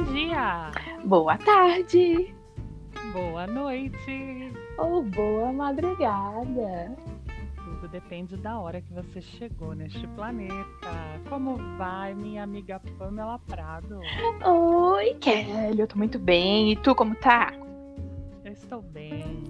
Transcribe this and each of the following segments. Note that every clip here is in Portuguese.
Bom dia! Boa tarde! Boa noite! Ou boa madrugada! Tudo depende da hora que você chegou neste planeta. Como vai, minha amiga Pamela Prado? Oi, Kelly, eu tô muito bem. E tu, como tá? Eu estou bem.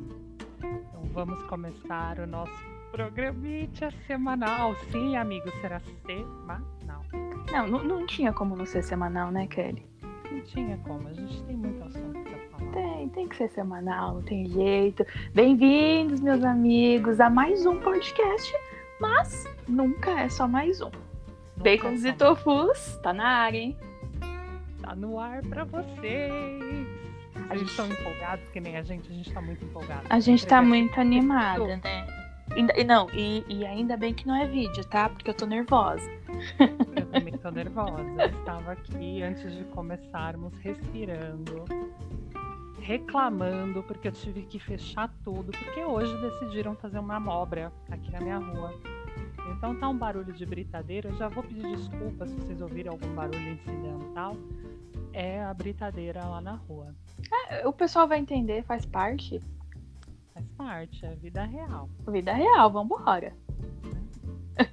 Então vamos começar o nosso programinha semanal. Sim, amigo, será semanal. Não, não, não tinha como não ser semanal, né, Kelly? Não tinha como, a gente tem muito assunto pra falar. Tem, tem que ser semanal, não tem jeito. Bem-vindos, meus amigos, a mais um podcast, mas nunca é só mais um. Bacons e tofus, tá na área, hein? Tá no ar pra vocês. A gente- estão empolgados que nem a gente, a gente tá muito empolgado. A gente tá muito animada, né? E não, e, e ainda bem que não é vídeo, tá? Porque eu tô nervosa. Eu também tô nervosa. Estava aqui antes de começarmos respirando, reclamando, porque eu tive que fechar tudo, porque hoje decidiram fazer uma obra aqui na minha rua. Então tá um barulho de britadeira. Eu já vou pedir desculpa se vocês ouvirem algum barulho incidental. É a britadeira lá na rua. O pessoal vai entender, faz parte. Faz parte, é vida real. Vida real, vambora.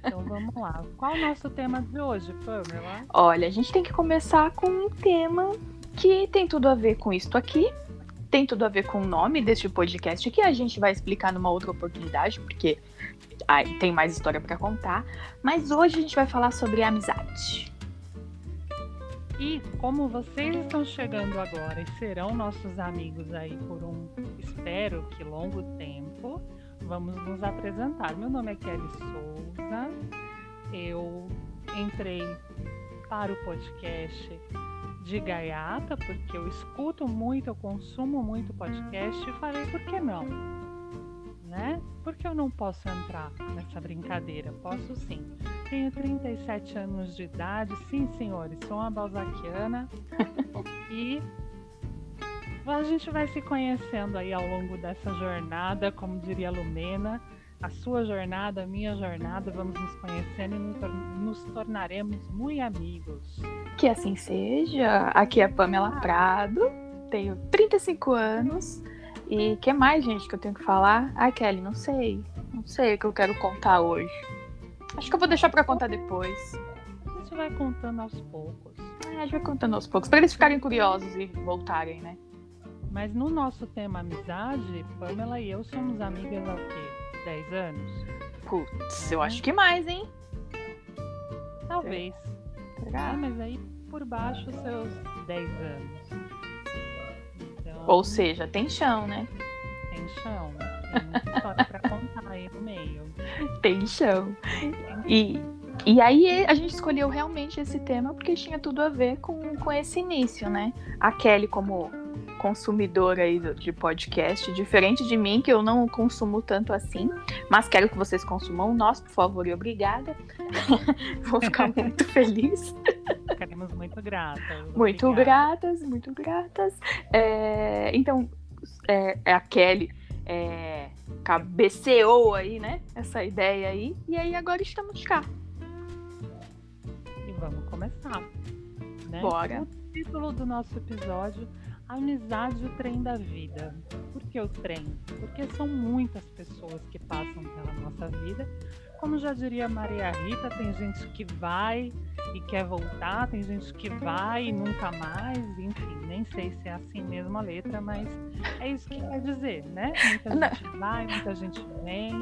Então vamos lá. Qual o nosso tema de hoje, Pamela? Olha, a gente tem que começar com um tema que tem tudo a ver com isto aqui. Tem tudo a ver com o nome deste podcast que a gente vai explicar numa outra oportunidade, porque ai, tem mais história pra contar. Mas hoje a gente vai falar sobre amizade. E como vocês estão chegando agora e serão nossos amigos aí por um, espero que longo tempo, vamos nos apresentar. Meu nome é Kelly Souza. Eu entrei para o podcast de gaiata porque eu escuto muito, eu consumo muito podcast e falei por que não? Né? Por que eu não posso entrar nessa brincadeira? Posso sim. Tenho 37 anos de idade, sim, senhores, sou uma balzaquiana e a gente vai se conhecendo aí ao longo dessa jornada, como diria a Lumena, a sua jornada, a minha jornada, vamos nos conhecendo e nos tor- nos tornaremos muito amigos. Que assim seja. Aqui é a Pamela Prado, tenho 35 anos. E que mais, gente, que eu tenho que falar? Ai, Kelly, não sei. Não sei o que eu quero contar hoje. Acho que eu vou deixar pra contar depois. A gente vai contando aos poucos. É, a gente vai contando aos poucos, pra eles ficarem curiosos e voltarem, né? Mas no nosso tema amizade, Pamela e eu somos amigas há o quê? 10 anos? Putz, eu acho que mais, hein? Talvez. Será? Ah, mas aí por baixo seus 10 anos. Então, Ou seja, tem chão, né? tem chão. Tem muita história pra contar aí no meio. Tem chão. E, e aí a gente escolheu realmente esse tema porque tinha tudo a ver com, com esse início, né? A Kelly, como consumidora aí de podcast, diferente de mim, que eu não consumo tanto assim, mas quero que vocês consumam o nosso, por favor, e obrigada. Vou ficar muito feliz. Ficaremos muito gratas. Muito Obrigada. gratas, muito gratas. É, então, é, é a Kelly é, cabeceou aí, né? Essa ideia aí. E aí agora estamos cá. E vamos começar. Né? Bora. O título do nosso episódio Amizade, o trem da vida. Por que o trem? Porque são muitas pessoas que passam pela nossa vida. Como já diria Maria Rita, tem gente que vai e quer voltar, tem gente que vai e nunca mais, enfim, nem sei se é assim mesmo a letra, mas é isso que quer dizer, né? Muita gente vai, muita gente vem.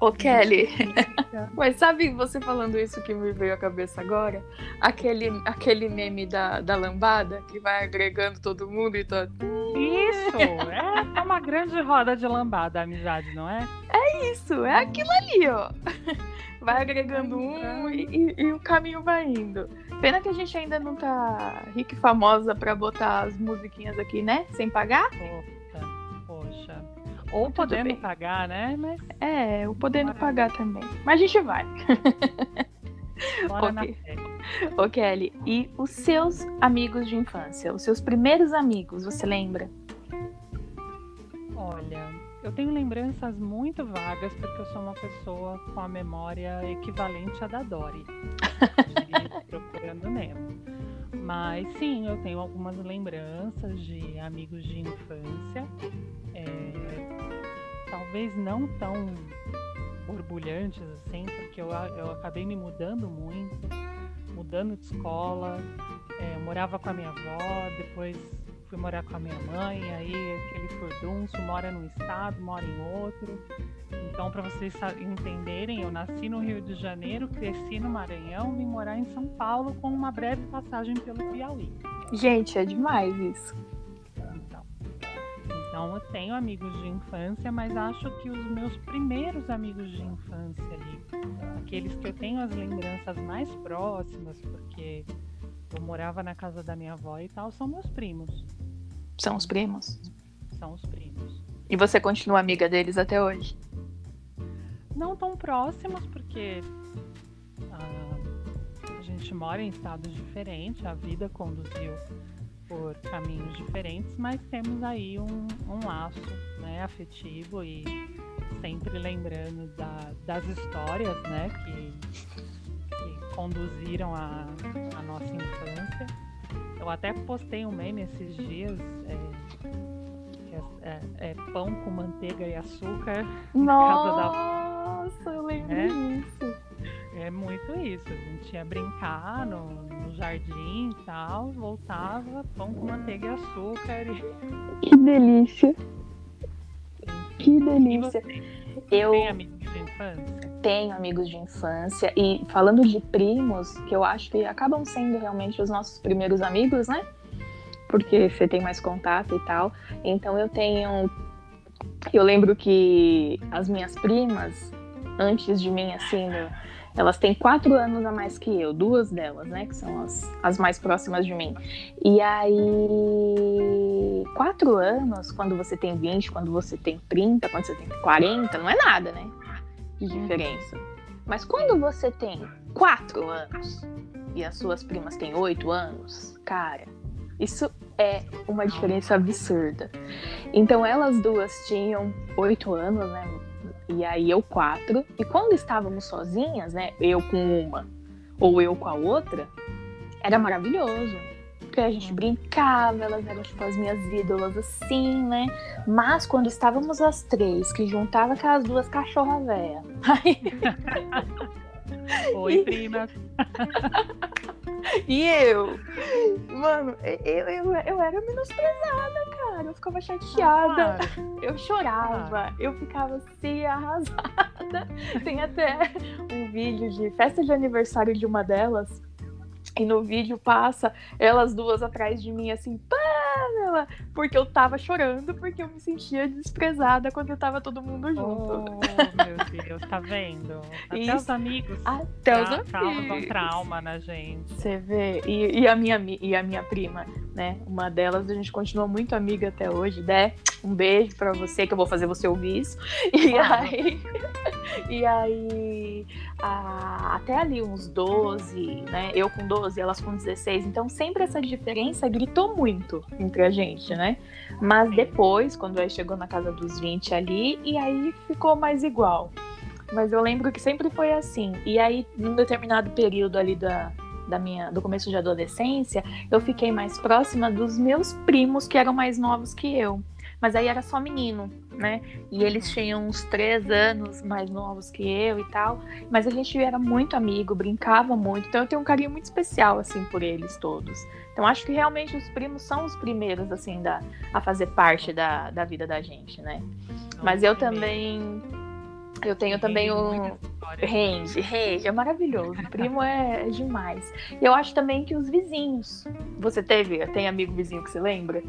Ô, Kelly, mas sabe você falando isso que me veio à cabeça agora? Aquele, aquele meme da, da lambada que vai agregando todo mundo e tá. Isso! É uma grande roda de lambada a amizade, não é? Isso, é aquilo ali, ó. Vai agregando um e, e- e o caminho vai indo. Pena que a gente ainda não tá rica e famosa pra botar as musiquinhas aqui, né? Sem pagar. Poxa. Ou Tudo podendo bem. pagar, né? Mas É, o podendo pagar também. Mas a gente vai. bora na Ok. fé. Ô, Kelly, e os seus amigos de infância? Os seus primeiros amigos, você lembra? Olha, eu tenho lembranças muito vagas porque eu sou uma pessoa com a memória equivalente à da Dory. Procurando Nemo. Mas sim, eu tenho algumas lembranças de amigos de infância. É, talvez não tão borbulhantes assim, porque eu, eu acabei me mudando muito, mudando de escola, é, morava com a minha avó, depois fui morar com a minha mãe, aí aquele furdunço, mora num estado, mora em outro. Então, para vocês entenderem, eu nasci no Rio de Janeiro, cresci no Maranhão, vim morar em São Paulo com uma breve passagem pelo Piauí. Gente, é demais isso. Então, eu tenho amigos de infância, mas acho que os meus primeiros amigos de infância ali, aqueles que eu tenho as lembranças mais próximas, porque eu morava na casa da minha avó e tal, são meus primos. São os primos? São os primos. E você continua amiga deles até hoje? Não tão próximos, porque ah, a gente mora em estados diferentes, a vida conduziu por caminhos diferentes, mas temos aí um, um laço né, afetivo e sempre lembrando da, das histórias né, que, que conduziram a, a nossa infância. Eu até postei um meme esses dias. É, é, é, pão com manteiga e açúcar. Nossa, da... eu lembro é, disso. É muito isso. A gente ia brincar no, no jardim e tal, voltava, pão com manteiga e açúcar. E... Que delícia! Que delícia! Eu Tem amigos de infância? Tenho amigos de infância. E falando de primos, que eu acho que acabam sendo realmente os nossos primeiros amigos, né? porque você tem mais contato e tal. Então eu tenho. Eu lembro que as minhas primas, antes de mim, assim, elas têm quatro anos a mais que eu, duas delas, né? Que são as, as mais próximas de mim. E aí, quatro anos, quando você tem 20, quando você tem 30, quando você tem 40, não é nada, né? De diferença. Mas quando você tem quatro anos e as suas primas têm oito anos, cara, isso é uma diferença absurda. Então elas duas tinham oito anos, né? E aí eu quatro. E quando estávamos sozinhas, né? Eu com uma ou eu com a outra, era maravilhoso. Porque a gente brincava, elas eram tipo as minhas ídolas assim, né? Mas quando estávamos as três, que juntava aquelas duas cachorras velhas. Aí... Oi, prima. e eu? Mano, eu, eu, eu era menosprezada, cara. Eu ficava chateada. Eu chorava. Eu ficava assim, arrasada. Tem até um vídeo de festa de aniversário de uma delas. E no vídeo passa elas duas atrás de mim, assim, pá! Pamela, porque eu tava chorando, porque eu me sentia desprezada quando eu tava todo mundo junto. Oh, meu Deus, tá vendo? Até Isso. os amigos. Até os amigos. Causam trauma na gente. Você vê. E, e, a minha, e a minha prima, né? Uma delas, a gente continua muito amiga até hoje, né? Um beijo pra você, que eu vou fazer você ouvir isso. E ah. aí. e aí. A, até ali uns 12, né? Eu com 12, elas com 16. Então sempre essa diferença gritou muito entre a gente, né? Mas depois, quando aí chegou na casa dos 20 ali, e aí ficou mais igual. Mas eu lembro que sempre foi assim. E aí, num determinado período ali da, da minha, do começo de adolescência, eu fiquei mais próxima dos meus primos que eram mais novos que eu. Mas aí era só menino, né? E eles tinham uns três anos mais novos que eu e tal. Mas a gente era muito amigo, brincava muito. Então eu tenho um carinho muito especial, assim, por eles todos. Então acho que realmente os primos são os primeiros, assim, da, a fazer parte da, da vida da gente, né? Mas eu também. Eu tenho também o. Range, range, é maravilhoso. Primo é, é demais. E eu acho também que os vizinhos. Você teve, tem amigo vizinho que você lembra?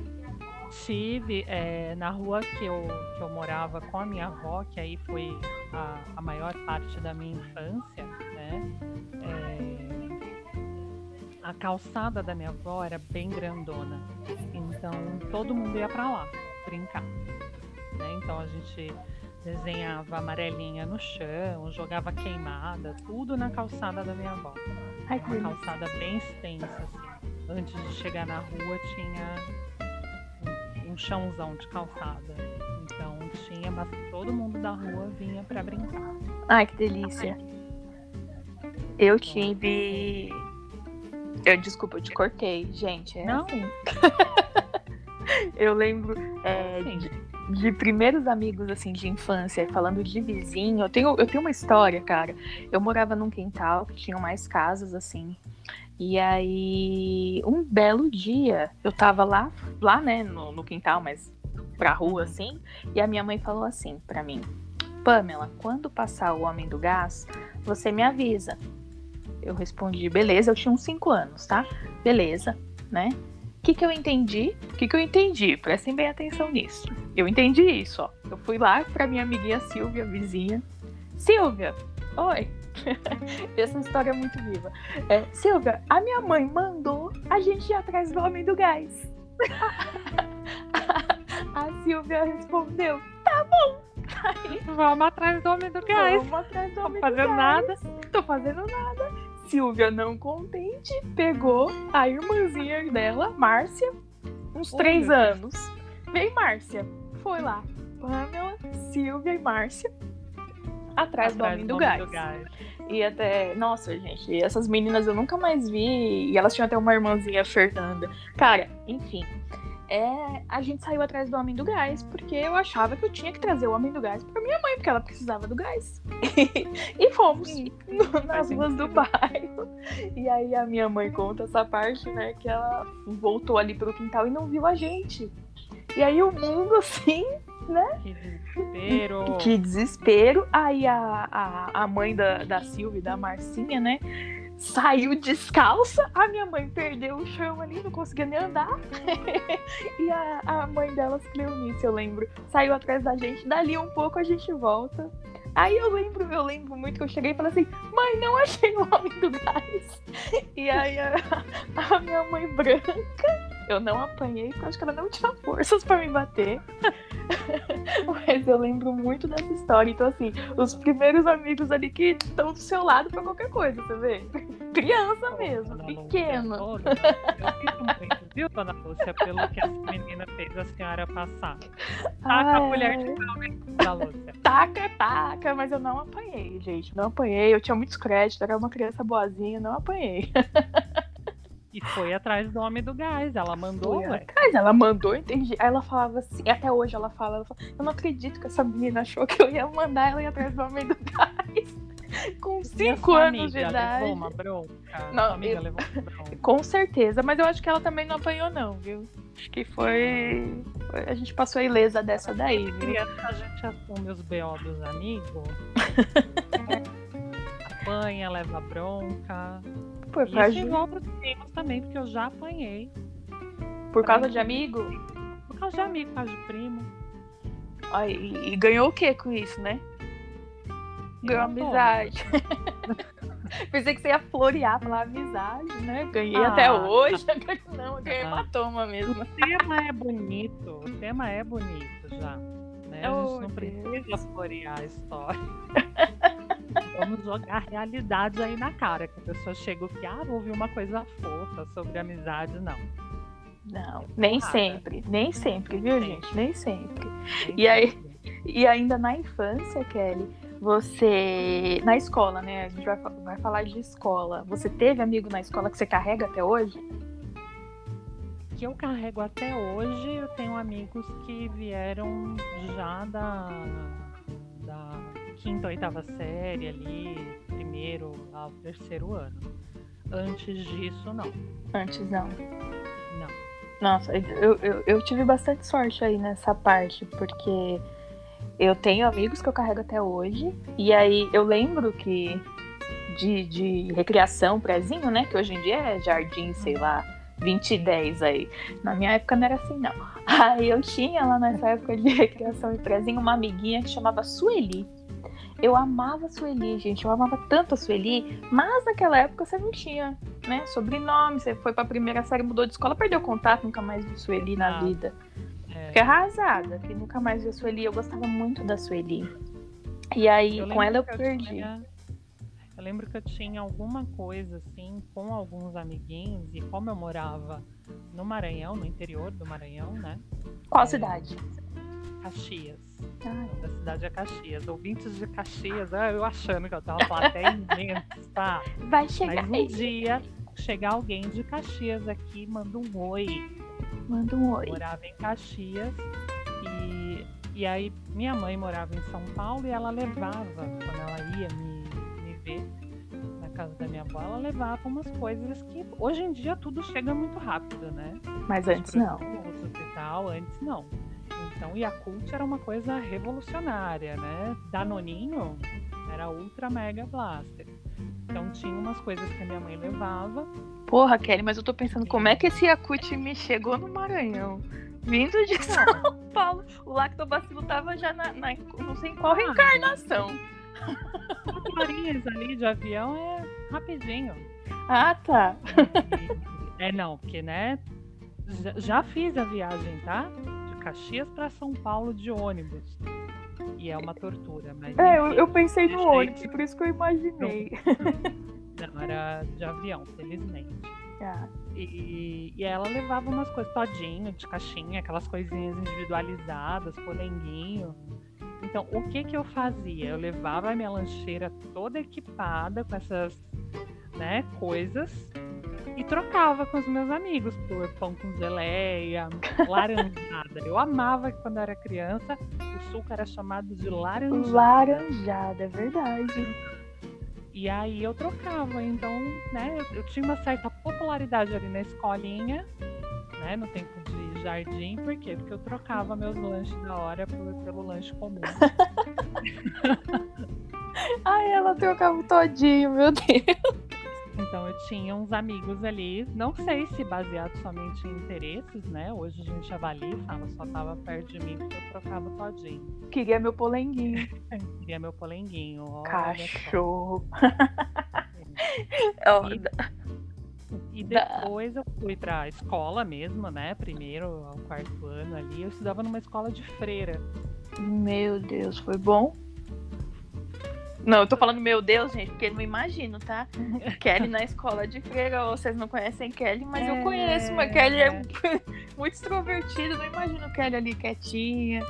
Tive é, na rua que eu, que eu morava com a minha avó, que aí foi a, a maior parte da minha infância, né? É, a calçada da minha avó era bem grandona. Então todo mundo ia para lá brincar. Né? Então a gente desenhava amarelinha no chão, jogava queimada, tudo na calçada da minha avó. Ai, Uma calçada bem extensa, assim. Antes de chegar na rua tinha um, chãozão de calçada. Então tinha, mas todo mundo da rua vinha para brincar. Ai, que delícia. Eu tive Eu, desculpa, eu te cortei, gente. É Não? assim. eu lembro é, de, de primeiros amigos assim de infância, falando de vizinho. Eu tenho, eu tenho uma história, cara. Eu morava num quintal que tinham mais casas assim. E aí, um belo dia, eu tava lá, lá, né, no, no quintal, mas pra rua assim, e a minha mãe falou assim pra mim: Pamela, quando passar o homem do gás, você me avisa. Eu respondi: beleza, eu tinha uns 5 anos, tá? Beleza, né? O que, que eu entendi? O que, que eu entendi? Prestem bem atenção nisso. Eu entendi isso, ó. Eu fui lá pra minha amiguinha Silvia, vizinha. Silvia, oi. Essa história é muito viva. É, Silvia, a minha mãe mandou a gente ir atrás do homem do gás. a Silvia respondeu: tá bom. Aí, Vamos atrás do homem do gás. vamos atrás do homem tô do fazendo gás. nada. Tô fazendo nada. Silvia, não contente, pegou a irmãzinha dela, Márcia, uns Oh, três anos. Vem, Márcia. Foi lá. Pamela, Silvia e Márcia. Atrás, do homem do gás. E até. Nossa, gente, essas meninas eu nunca mais vi. E elas tinham até uma irmãzinha, Fernanda. Cara, enfim. É, a gente saiu atrás do homem do gás, porque eu achava que eu tinha que trazer o homem do gás pra minha mãe, porque ela precisava do gás. e fomos no- nas ruas do bairro. E aí a minha mãe conta essa parte, né, que ela voltou ali pro quintal e não viu a gente. E aí o mundo, assim, Que desespero. que desespero. Aí a, a, a mãe da, da Silvia, da Marcinha, né? Saiu descalça. A minha mãe perdeu o chão ali, não conseguia nem andar. e a, a mãe delas, Cleonice, eu lembro, saiu atrás da gente. Dali um pouco a gente volta. Aí eu lembro, eu lembro muito que eu cheguei e falei assim: mãe, não achei o homem do gás. E aí a, a minha mãe branca, eu não apanhei, porque acho que ela não tinha forças pra me bater. Mas eu lembro muito dessa história. Então, assim, os primeiros amigos ali que estão do seu lado pra qualquer coisa, você vê? Criança mesmo, Dona pequeno. Lúcia, ô, Eu fico muito, viu, dona Lúcia, pelo que essa menina fez a senhora passar. Taca a Ai, colher de pau da Lúcia. Taca, taca, mas eu não apanhei, gente. Não apanhei. Eu tinha muitos créditos, era uma criança boazinha, não apanhei. E foi atrás do homem do gás. Ela mandou, ué. atrás, ela mandou, entendi. Aí ela falava assim, até hoje ela fala, ela fala, eu não acredito que essa menina achou que eu ia mandar ela ir atrás do homem do gás. Com a 5 sua anos de idade. Levou uma bronca? Não, amiga eu- levou uma bronca. Com certeza, mas eu acho que ela também não apanhou, não, viu? Acho que foi. foi- A gente passou a ilesa dessa daí, viu? Criança, a gente assume os BO dos amigos. Apanha, leva bronca. E pra isso envolve os primos também, porque eu já apanhei. por causa de amigo. Por causa de amigo, por causa de primo. Ó, e, e ganhou o que com isso, né? Ganhou Eu amizade. Pensei que você ia florear falar amizade, né? Ganhei Ah, até hoje. Não, ganhei Ah. hematoma mesmo. O tema é bonito, o tema é bonito já. Né? A Oh, gente não precisa Deus. florear a história. Vamos jogar a realidade aí na cara, que a pessoa chega aqui, ah, vou ouvir uma coisa fofa sobre amizade, não. Não, nem Porrada. sempre, nem sempre, viu, Sempre. gente? Nem sempre. Tem E aí- que- E ainda na infância, Kelly, você. Na escola, né? A gente vai, vai falar de escola. Você teve amigo na escola que você carrega até hoje? que eu carrego até hoje, eu tenho amigos que vieram já da quinta, oitava série ali, primeiro ao terceiro ano. Antes disso, não. Antes não. Não. Nossa, eu, eu, eu tive bastante sorte aí nessa parte, porque eu tenho amigos que eu carrego até hoje. E aí eu lembro que de, de recreação, prézinho, né? Que hoje em dia é jardim, sei lá, 20 e 10 aí. Na minha época não era assim, não. Aí eu tinha lá nessa época de recreação e prézinho uma amiguinha que chamava Sueli. Eu amava a Sueli, gente. Eu amava tanto a Sueli, mas naquela época você não tinha, né? Sobrenome, você foi pra primeira série, mudou de escola, perdeu contato, nunca mais viu Sueli na Ah. vida. É, Fiquei arrasada, que nunca mais vi a Sueli. Eu gostava muito da Sueli. E aí, eu com ela eu que perdi. tinha- eu lembro que eu tinha alguma coisa assim com alguns amiguinhos e como eu morava no Maranhão, no interior do Maranhão, né? Qual É. cidade? Caxias. Ai, da cidade é Caxias. Ouvintes de Caxias, ah, eu achando que eu tava uma plateia imensa. vai chegar Mas um aí. dia, chegar alguém de Caxias aqui, manda um oi. Manda um oi. Morava em Caxias e, e aí minha mãe morava em São Paulo e ela levava, quando ela ia me, me ver na casa da minha avó, ela levava umas coisas que hoje em dia tudo chega muito rápido, né? Mas antes não. E tal, antes não. Então, Yakult era uma coisa revolucionária, né? Danoninho era ultra mega blaster. Então tinha umas coisas que a minha mãe levava. Porra, Kelly, mas eu tô pensando como é que esse Yakult me chegou no Maranhão. Vindo de São Paulo. O lactobacilo tava já na, na não sei em qual ah, reencarnação. horinhas ali de avião é rapidinho. Ah, tá. É, não, porque, né? Já fiz a viagem, tá? Caxias para São Paulo de ônibus. E é uma tortura. Mas, é, enfim, eu, pensei no ônibus, por isso que eu imaginei. Não, não era de avião, felizmente. Ah. E, e ela levava umas coisas todinho, de caixinha, aquelas coisinhas individualizadas, polenguinho. Então, o que que eu fazia? Eu levava a minha lancheira toda equipada com essas né, coisas e trocava com os meus amigos por pão com geleia, laranjada. Eu amava que quando era criança o suco era chamado de laranjada. Laranjada, é verdade. E aí eu trocava, então, né, eu, eu tinha uma certa popularidade ali na escolinha, né, no tempo de jardim, por quê? Porque eu trocava meus lanches da hora por, pelo lanche comum. Ai, ela trocava todinho, meu Deus. Então eu tinha uns amigos ali, não sei se baseado somente em interesses, né? Hoje a gente avalia e fala, só tava perto de mim porque eu trocava todinho. Queria meu polenguinho. Queria meu polenguinho. Cachorro. E, e depois eu fui pra escola mesmo, né? Primeiro ao quarto ano ali. Eu estudava numa escola de freira. Meu Deus, foi bom? Não, eu tô falando meu Deus, gente, porque não imagino, tá? Kelly na escola de freira, vocês não conhecem Kelly, mas é... eu conheço, mas Kelly é muito extrovertida, não imagino Kelly ali quietinha.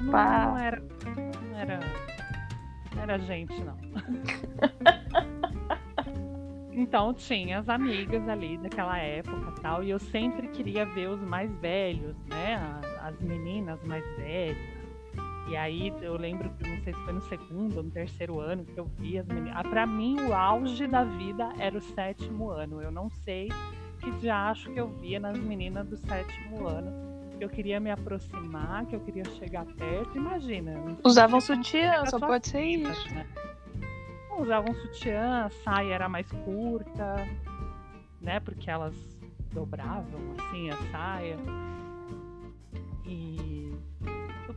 Não, não era. Não era. Não era gente, não. Então tinha as amigas ali daquela época tal, e eu sempre queria ver os mais velhos, né? As meninas mais velhas e aí eu lembro que não sei se foi no segundo ou no terceiro ano que eu vi as meninas. Ah, pra mim, o auge da vida era o sétimo ano. Eu não sei que já acho que eu via nas meninas do sétimo ano. Que eu queria me aproximar, que eu queria chegar perto. Imagina. Usavam sutiã, só pode ser isso. Né? Usavam sutiã, a saia era mais curta, né? Porque elas dobravam assim a saia. E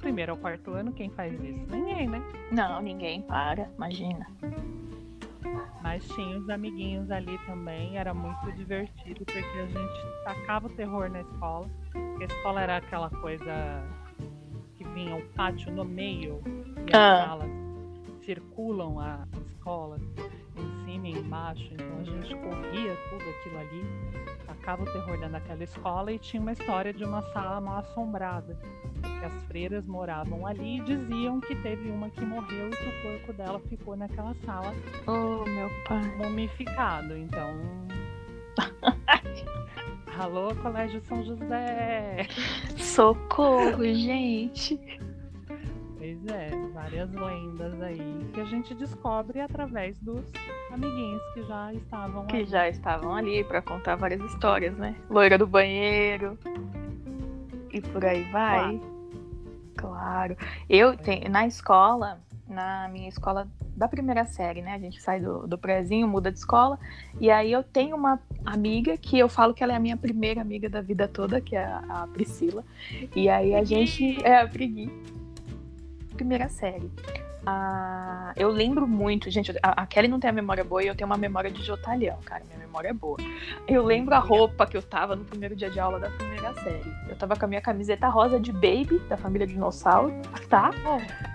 primeiro ao quarto ano, quem faz isso? Ninguém, né? Não, ninguém para, imagina. Mas tinha os amiguinhos ali também, era muito divertido, porque a gente tacava o terror na escola. Porque a escola era aquela coisa que vinha o pátio no meio e ah. as salas circulam a escola em cima e embaixo, então a gente corria tudo aquilo ali, tacava o terror dentro daquela escola e tinha uma história de uma sala mal assombrada que as freiras moravam ali e diziam que teve uma que morreu e que o corpo dela ficou naquela sala. Oh, meu pai. Mumificado. Então. Alô, Colégio São José! Socorro, gente! Pois é, várias lendas aí que a gente descobre através dos amiguinhos que já estavam que ali. já estavam ali para contar várias histórias, né? Loira do banheiro e por aí vai. Claro. Claro. Eu tenho, na escola, na minha escola da primeira série, né? A gente sai do, do prézinho, muda de escola. E aí eu tenho uma amiga que eu falo que ela é a minha primeira amiga da vida toda, que é a, a Priscila. E aí a gente. É a Prigui. Primeira série. Ah, eu lembro muito, gente. A, a, Kelly não tem a memória boa e eu tenho uma memória de Jotalhão, cara. Minha memória é boa. Eu lembro a roupa que eu tava no primeiro dia de aula da primeira série. Eu tava com a minha camiseta rosa de Baby, da família Dinossauro, tá?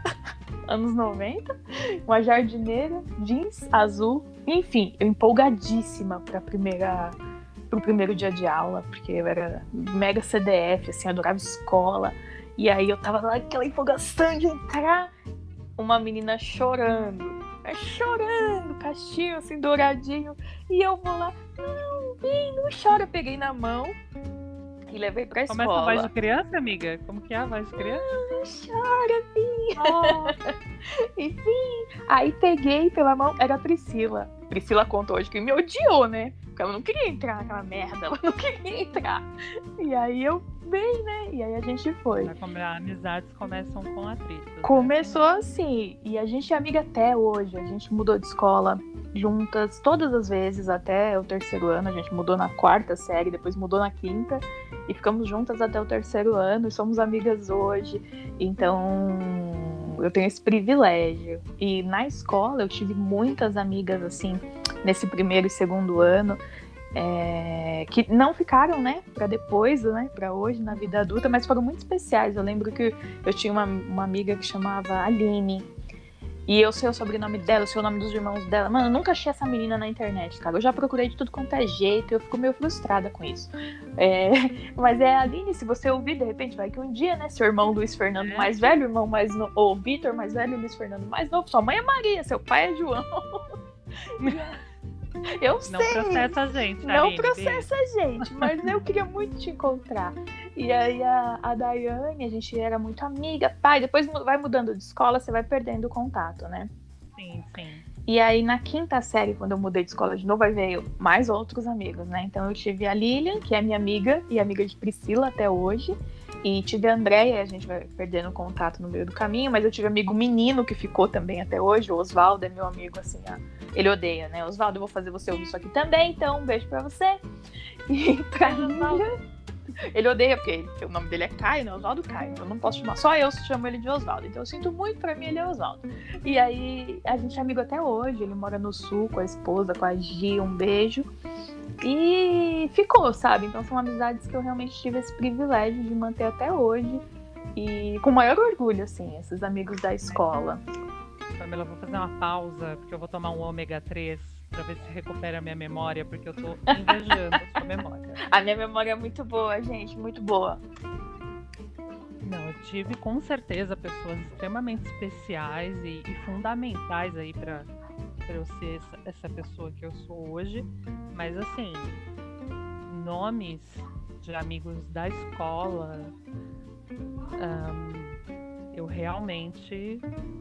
Anos 90. Uma jardineira, jeans azul. Enfim, eu empolgadíssima pra primeira pro primeiro dia de aula, porque eu era mega CDF, assim, adorava escola. E aí eu tava lá aquela empolgação de entrar uma menina chorando. É chorando, caixinho assim, douradinho. E eu vou lá, não, vem, não chora. Peguei na mão e levei pra escola. Começa a voz de criança, amiga? Como que é a voz de criança? Não chora, filha. Oh. Enfim, aí peguei pela mão, era a Priscila. Priscila contou hoje que me odiou, né? Porque ela não queria entrar naquela merda, ela não queria entrar. E aí eu bem, né? E aí a gente foi. Amizades começam com atrito. Né? Começou assim. E a gente é amiga até hoje. A gente mudou de escola juntas todas as vezes até o terceiro ano. A gente mudou na quarta série, depois mudou na quinta. E ficamos juntas até o terceiro ano. E somos amigas hoje. Então eu tenho esse privilégio. E na escola eu tive muitas amigas assim, nesse primeiro e segundo ano é, que não ficaram, né, para depois, né, para hoje na vida adulta, mas foram muito especiais. Eu lembro que eu tinha uma, uma amiga que chamava Aline. E eu sei o sobrenome dela, eu sei o nome dos irmãos dela. Mano, eu nunca achei essa menina na internet, cara. Eu já procurei de tudo quanto é jeito, eu fico meio frustrada com isso. É, mas é Aline, se você ouvir, de repente, vai que um dia, né, seu irmão Luiz Fernando é. mais velho, irmão mais novo, ou Vitor mais velho, Luiz Fernando mais novo, sua mãe é Maria, seu pai é João. Eu não sei. Não processa a gente. Não Aline, processa a gente, mas eu queria muito te encontrar. E aí a, a Daiane, a gente era muito amiga. Pai, depois vai mudando de escola, você vai perdendo o contato, né? Sim, sim. E aí na quinta série, quando eu mudei de escola de novo, aí veio mais outros amigos, né? Então eu tive a Lilian, que é minha amiga e amiga de Priscila até hoje. E tive a Andréia, a gente vai perdendo contato no meio do caminho, mas eu tive amigo menino que ficou também até hoje, o Oswaldo é meu amigo, assim, ele odeia, né? Oswaldo, eu vou fazer você ouvir isso aqui também, então um beijo pra você. E pra Lilian, ele odeia, porque ele, o nome dele é Caio, né? Oswaldo Caio. Eu não posso chamar, só eu chamo ele de Oswaldo. Então eu sinto muito, pra mim ele é Oswaldo. E aí a gente é amigo até hoje. Ele mora no sul com a esposa, com a Gi, um beijo. E ficou, sabe? Então são amizades que eu realmente tive esse privilégio de manter até hoje. E com maior orgulho, assim, esses amigos da escola. Pamela, vou fazer uma pausa, porque eu vou tomar um ômega 3 pra ver se recupera a minha memória, porque eu tô invejando a sua memória. A minha memória é muito boa, gente, muito boa. Não, eu tive com certeza pessoas extremamente especiais e, e fundamentais aí para para eu ser essa, essa pessoa que eu sou hoje, mas assim, nomes de amigos da escola, um, eu realmente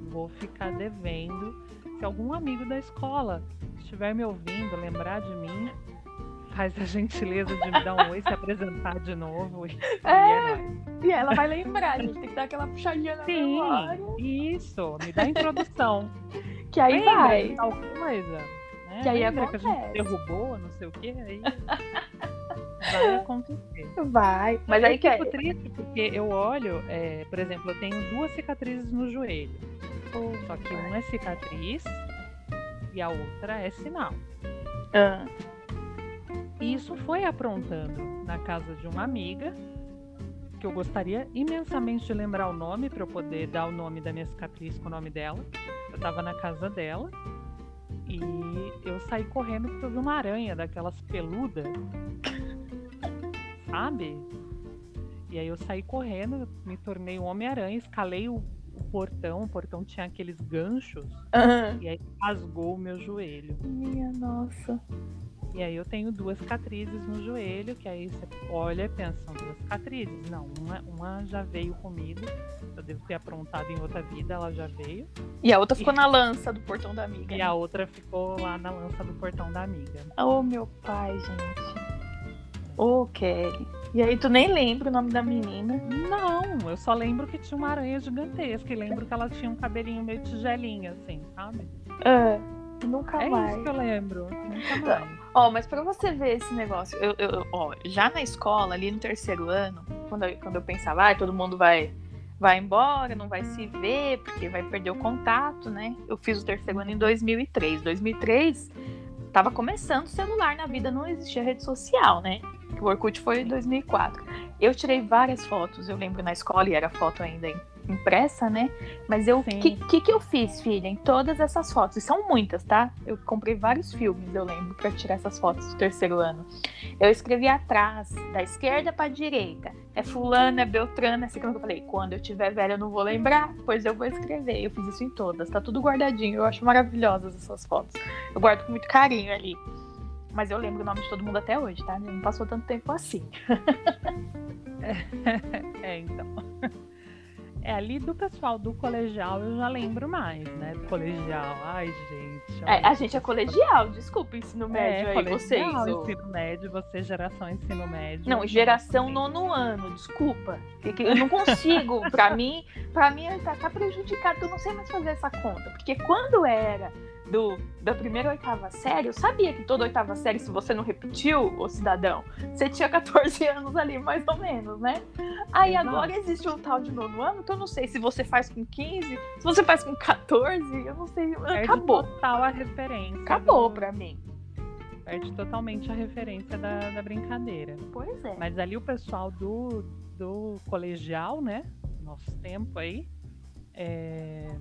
vou ficar devendo. Se algum amigo da escola estiver me ouvindo, lembrar de mim, faz a gentileza de me dar um oi, se apresentar de novo. E, é, é e ela vai lembrar, a gente tem que dar aquela puxadinha na Sim, memória. Isso, me dá a introdução. Que aí Lembra vai. Tal coisa. Né? Que aí Lembra acontece. que a gente derrubou, não sei o que, aí vai acontecer. Vai. Mas aí que é. triste porque eu olho, é, por exemplo, eu tenho duas cicatrizes no joelho. Oh, só que uma é cicatriz e a outra é sinal. Ah. E isso foi aprontando na casa de uma amiga que eu gostaria imensamente de lembrar o nome para eu poder dar o nome da minha cicatriz com o nome dela. Eu tava na casa dela e eu saí correndo porque eu vi uma aranha daquelas peludas. Sabe? E aí eu saí correndo, me tornei um Homem-Aranha, escalei o, o, portão, o portão tinha aqueles ganchos, uhum. e aí rasgou o meu joelho. Minha nossa. E aí eu tenho duas cicatrizes no joelho, que aí você olha e pensa, são duas cicatrizes. Não, uma, uma já veio comigo, eu devo ter aprontado em outra vida, ela já veio. E a outra ficou e... na lança do portão da amiga. E né? a outra ficou lá na lança do portão da amiga. Oh, meu pai, gente. Ô, oh, Kelly. E aí tu nem lembra o nome da menina? Não, eu só lembro que tinha uma aranha gigantesca e lembro que ela tinha um cabelinho meio tigelinha, assim, sabe? É. Nunca é mais. É isso que eu lembro. Nunca mais. Ó, mas pra você ver esse negócio, eu, eu, ó, já na escola, ali no terceiro ano, quando eu, quando eu pensava, ah, todo mundo vai, vai embora, não vai se ver, porque vai perder o contato, né? Eu fiz o terceiro ano em 2003. 2003, tava começando o celular na vida, não existia rede social, né? O Orkut foi em 2004. Eu tirei várias fotos, eu lembro na escola, e era foto ainda impressa, né? Mas eu, o que, que, que eu fiz, filha, em todas essas fotos? E são muitas, tá? Eu comprei vários filmes, eu lembro, para tirar essas fotos do terceiro ano. Eu escrevi atrás, da esquerda para direita. É fulano, é beltrano, é assim como eu falei. Quando eu tiver velha, eu não vou lembrar, pois eu vou escrever. Eu fiz isso em todas, tá tudo guardadinho. Eu acho maravilhosas essas fotos. Eu guardo com muito carinho ali. Mas eu lembro o nome de todo mundo até hoje, tá? Não passou tanto tempo assim. é, então. É, ali do pessoal do colegial eu já lembro mais, né? Do colegial. Ai, gente. É, a gente é colegial, desculpa, ensino médio é, aí, vocês. Ensino médio, você geração ensino médio. Não, geração nono ano, desculpa. Eu não consigo, pra mim, pra mim tá, tá prejudicado, eu não sei mais fazer essa conta. Porque quando era do, da primeira oitava série, eu sabia que toda oitava série, se você não repetiu, o cidadão, você tinha 14 anos ali, mais ou menos, né? Aí agora existe um tal de nono ano, que eu não sei se você faz com 15, se você faz com 14, eu não sei. Perde acabou. total a referência. Acabou do... pra mim. Perde totalmente a referência da, da brincadeira. Pois é. Mas ali o pessoal do, do colegial, né? Nosso tempo aí. É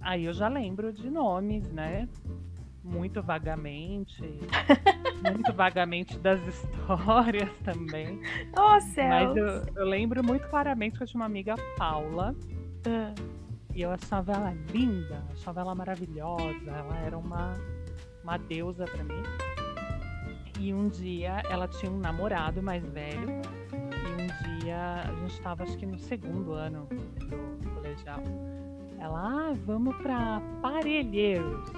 Aí eu já lembro de nomes, né? Muito vagamente. muito vagamente das histórias também. Nossa! Mas eu, eu, lembro muito claramente que eu tinha uma amiga Paula. Ah. E eu achava ela linda, achava ela maravilhosa. Ela era uma, uma deusa para mim. E um dia ela tinha um namorado mais velho. E um dia a gente estava acho que no segundo ano do colegial. Ela, ah, vamos para Parelheiros.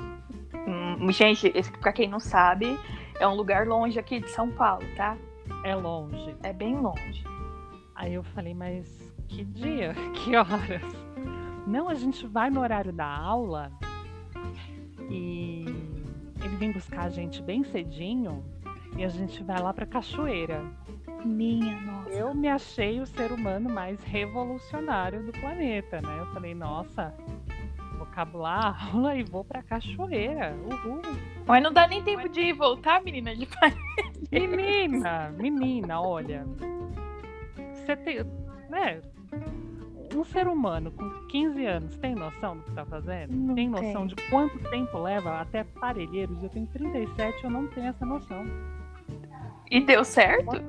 Hum, gente, para quem não sabe, é um lugar longe aqui de São Paulo, tá? É longe. É bem longe. Aí eu falei, mas que dia? Que horas? Não, a gente vai no horário da aula e ele vem buscar a gente bem cedinho e a gente vai lá pra cachoeira. Minha nossa. Eu me achei o ser humano mais revolucionário do planeta, né? Eu falei, nossa, vou cabular a aula e vou pra cachoeira. Uhul. Mas não dá nem tempo de ir voltar, menina de pai. Menina, menina, olha. Você tem. Né? Um ser humano com 15 anos tem noção do que tá fazendo? Não tem noção tem. de quanto tempo leva até parelheiros? Eu tenho 37, eu não tenho essa noção. E deu certo?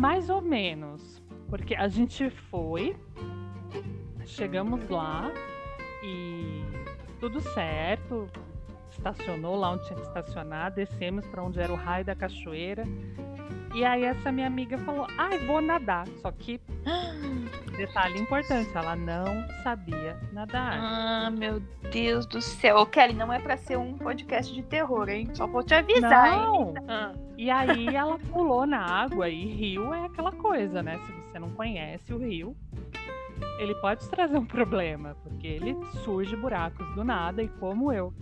Mais ou menos. Porque a gente foi, chegamos lá e tudo certo. Estacionou lá onde tinha que estacionar, descemos para onde era o raio da cachoeira. E aí essa minha amiga falou: "Ai, ah, vou nadar". Só que detalhe importante, ela não sabia nadar. Ah, meu Deus do céu. Kelly, não é para ser um podcast de terror, hein? Só vou te avisar, não. hein? Ah. E aí ela pulou na água e rio é aquela coisa, né? Se você não conhece o rio, ele pode trazer um problema, porque ele surge buracos do nada e como eu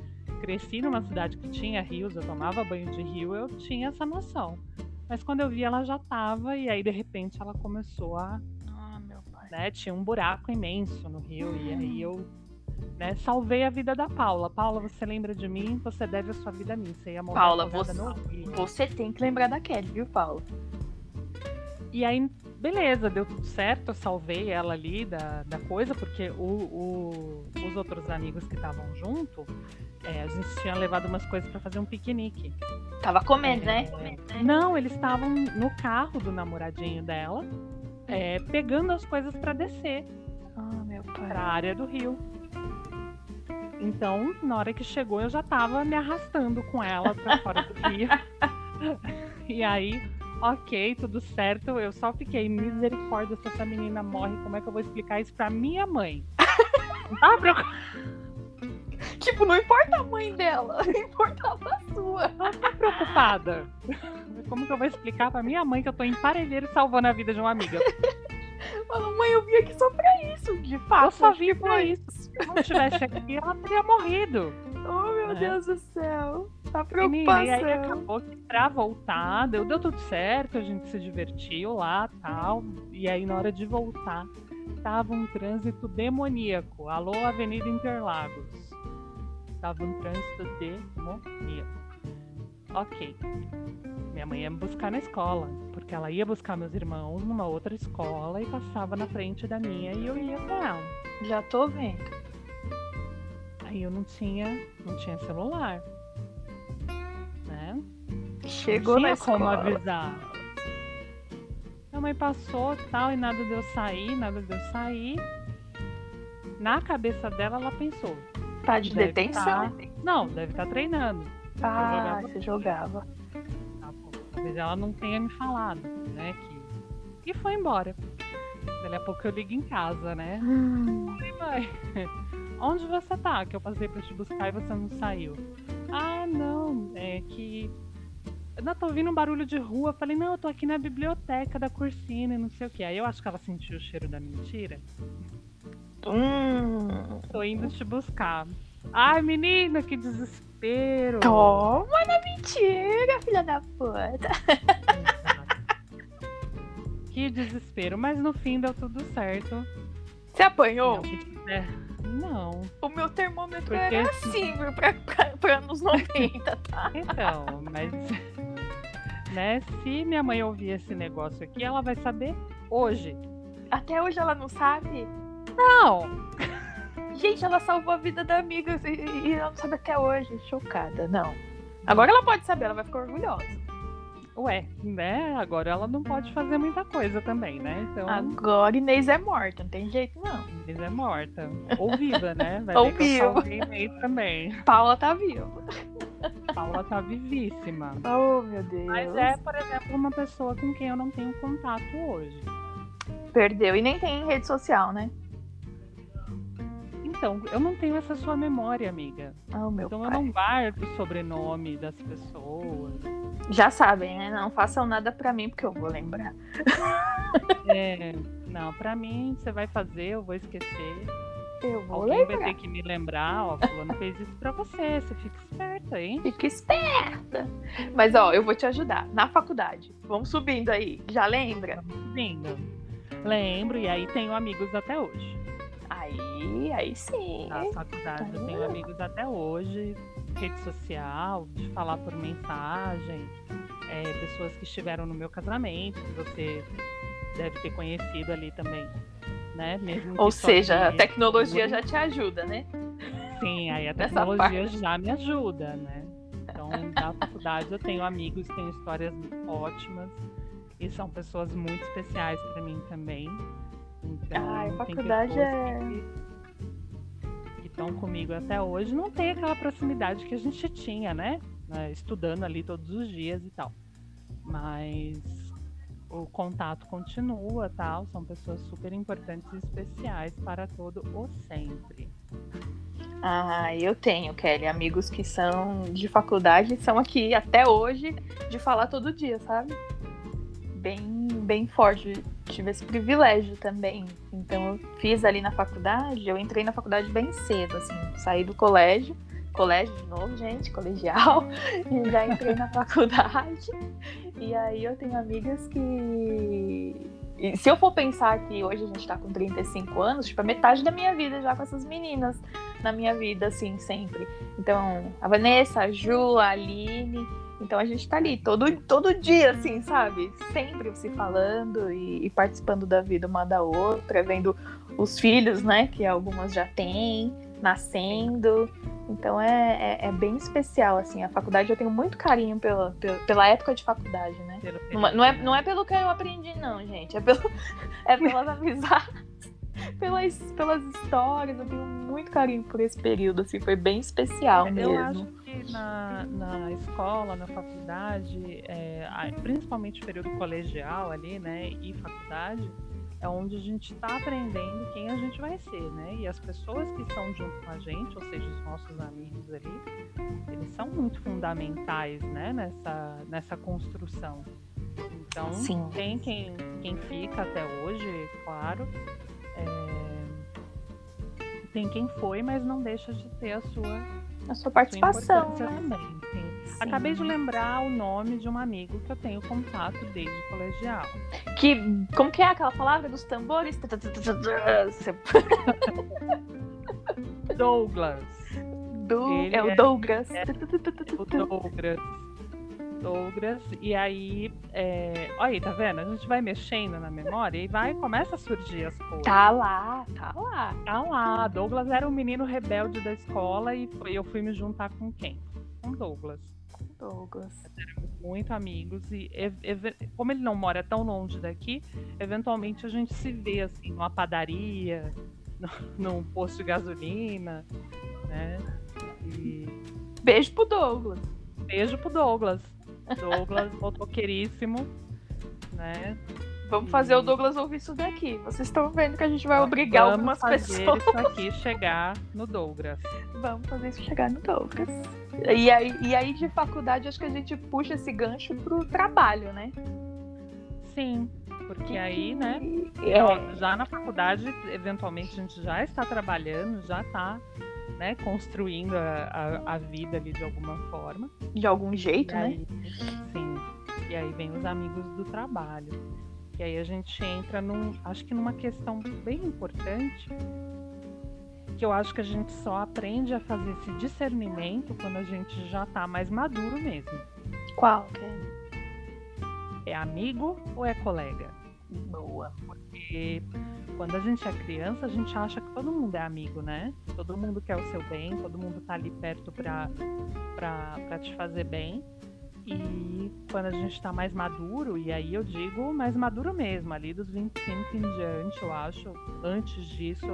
cresci numa cidade que tinha rios, eu tomava banho de rio, eu tinha essa noção. Mas quando eu vi, ela já tava, e aí de repente ela começou a né? Tinha um buraco imenso no rio e aí eu né, salvei a vida da Paula. Paula, você lembra de mim? Você deve a sua vida a mim. Você ia morrer Paula, você, você tem que lembrar da Kelly, viu, Paula? E aí, beleza, deu tudo certo, eu salvei ela ali da, da coisa, porque o, o os outros amigos que estavam junto, é, a gente tinha levado umas coisas para fazer um piquenique. Tava comendo, né? é, né? Não, eles estavam no carro do namoradinho dela é, pegando as coisas para descer oh, meu pai. pra área do rio. Então, na hora que chegou, eu já tava me arrastando com ela pra fora do rio. e aí, ok, tudo certo. Eu só fiquei misericórdia se essa menina morre. Como é que eu vou explicar isso pra minha mãe? Não tá Tipo, não importa a mãe dela, importava a sua. Ela tá preocupada. Como que eu vou explicar pra minha mãe que eu tô em parelheiro salvando a vida de uma amiga? Mãe, eu vim aqui só pra isso, de fato. Eu só vim pra isso. Se eu não estivesse aqui, ela teria morrido. Oh, meu né? Deus do céu. Tá preocupação. E aí acabou que pra voltar, deu, deu tudo certo, a gente se divertiu lá tal. E aí, na hora de voltar, tava um trânsito demoníaco. Alô, Avenida Interlagos. Tava um trânsito demoníaco. Ok. Minha mãe ia me buscar na escola, porque ela ia buscar meus irmãos numa outra escola e passava na frente da minha e eu ia com ela. Já tô vendo. Aí eu não tinha, não tinha celular. Né? Chegou não tinha na como escola. avisar. Minha mãe passou tal e nada deu sair, nada deu sair. Na cabeça dela ela pensou, Tá de detenção? tá- Não, deve estar treinando. Ah, você jogava. Talvez ela não tenha me falado, né? Que... E foi embora. Daqui a pouco eu ligo em casa, né? Falei, mãe, onde você tá? Que eu passei pra te buscar e você não saiu. Ah, não, é que. Eu não tô ouvindo um barulho de rua. Falei, não, eu tô aqui na biblioteca da Cursina e não sei o que. Aí eu acho que ela sentiu o cheiro da mentira. Hum. Tô indo te buscar. Ai, menina, que desespero. Toma na mentira, filha da puta. que desespero. Mas no fim deu tudo certo. Você apanhou? É, não. O meu termômetro Porque era assim, viu, pra, pra anos 90, tá? Então, mas. Né, se minha mãe ouvir esse negócio aqui, ela vai saber hoje. Até hoje ela não sabe? Não! Gente, ela salvou a vida da amiga e, e ela não sabe até hoje. Chocada, não. Agora ela pode saber, ela vai ficar orgulhosa. Ué, né? Agora ela não pode fazer muita coisa também, né? Então. Agora Inês é morta, não tem jeito não. Inês é morta. Ou viva, né? Vai Ou viva. Inês também. Paula tá viva. Paula tá vivíssima. Oh, meu Deus. Mas é, por exemplo, uma pessoa com quem eu não tenho contato hoje. Perdeu. E nem tem rede social, né? Então, eu não tenho essa sua memória, amiga. Oh, meu Então eu pai. não guardo o sobrenome das pessoas. Já sabem, né? Não façam nada pra mim, porque eu vou lembrar. É, não, pra mim, você vai fazer, eu vou esquecer. Eu vou Alguém vai lembrar. ter que me lembrar, ó, fulano fez isso pra você. Você fica esperta, hein? Fica esperta. Mas, ó, eu vou te ajudar. Na faculdade. Vamos subindo aí. Já lembra? Lindo. Lembro, e aí tenho amigos até hoje. Aí, aí sim. Na faculdade eu tenho amigos até hoje. Rede social, de falar por mensagem. é, pessoas que estiveram no meu casamento, que você deve ter conhecido ali também. Né? Mesmo Ou seja, a tecnologia já te ajuda, né? Sim, aí a tecnologia já me ajuda, né? Então, na faculdade eu tenho amigos, tenho histórias ótimas e são pessoas muito especiais para mim também. Então, Ai, faculdade é- que- que estão comigo até hoje. Não tem aquela proximidade que a gente tinha, né? Né, Estudando ali todos os dias e tal. Mas o contato continua, tal. São pessoas super importantes e especiais para todo o sempre. Ah, eu tenho, Kelly, amigos que são de faculdade e são aqui até hoje de falar todo dia, sabe? Bem, bem forte. Tive esse privilégio também. Então eu fiz ali na faculdade, eu entrei na faculdade bem cedo, assim, saí do colégio, colégio de novo, gente, colegial, e já entrei na faculdade. E aí eu tenho amigas que e se eu for pensar que hoje a gente tá com 35 anos, tipo, é metade da minha vida já com essas meninas na minha vida, assim, sempre. Então, a Vanessa, a Ju, a Aline. Então a gente tá ali todo, todo dia, assim, sabe? Sempre se falando e, e participando da vida uma da outra, vendo os filhos, né? Que algumas já têm, nascendo. Então é, é, é bem especial, assim. A faculdade eu tenho muito carinho pela, pela, pela época de faculdade, né? Não, não é, período, não é pelo que eu aprendi, não, gente. É, pelo, é pelas amizades, pelas, pelas histórias. Eu tenho muito carinho por esse período, assim. Foi bem especial Eu mesmo. acho que na, na escola, na faculdade, é, principalmente o período colegial ali, né, e faculdade, é onde a gente está aprendendo quem a gente vai ser, né? E as pessoas que estão junto com a gente, ou seja, os nossos amigos ali, eles são muito fundamentais, né, nessa, nessa construção. Então, Sim. tem quem, quem fica até hoje, claro. É, tem quem foi, mas não deixa de ter a sua A sua sua participação, importância né? também. sim. Sim. Acabei de lembrar o nome de um amigo que eu tenho contato desde o colegial. Que, como que é aquela palavra dos tambores? Douglas. Do, é o é- Douglas. O Douglas. Douglas. E aí, é... olha aí, tá vendo? A gente vai mexendo na memória e vai começa a surgir as coisas. Tá lá, tá lá. Tá lá. Douglas era o menino rebelde da escola e foi- eu fui me juntar com quem? Com Douglas. Douglas. muito amigos e como ele não mora tão longe daqui, eventualmente a gente se vê assim numa padaria, num posto de gasolina, né? E Beijo pro Douglas. beijo pro Douglas. Douglas, motoqueiríssimo, né? Vamos fazer o Douglas ouvir isso daqui. Vocês estão vendo que a gente vai obrigar Vamos algumas fazer pessoas. isso aqui chegar no Douglas. Vamos fazer isso chegar no Douglas. E aí, e aí de faculdade, acho que a gente puxa esse gancho pro trabalho, né? Sim, porque aí, né? É, já na faculdade, eventualmente a gente já está trabalhando, já está né, construindo a, a, a vida ali de alguma forma. de algum jeito, E né? aí, sim. E aí vem os amigos do trabalho. E aí a gente entra num, acho que numa questão bem importante, que eu acho que a gente só aprende a fazer esse discernimento quando a gente já tá mais maduro mesmo. Qual? que é? É amigo ou é colega? Boa. Porque quando a gente é criança, a gente acha que todo mundo é amigo, né? Todo mundo quer o seu bem, todo mundo tá ali perto pra, pra, pra te fazer bem. E quando a gente tá mais maduro, e aí eu digo mais maduro mesmo, ali dos 25 em diante, eu acho. Antes disso,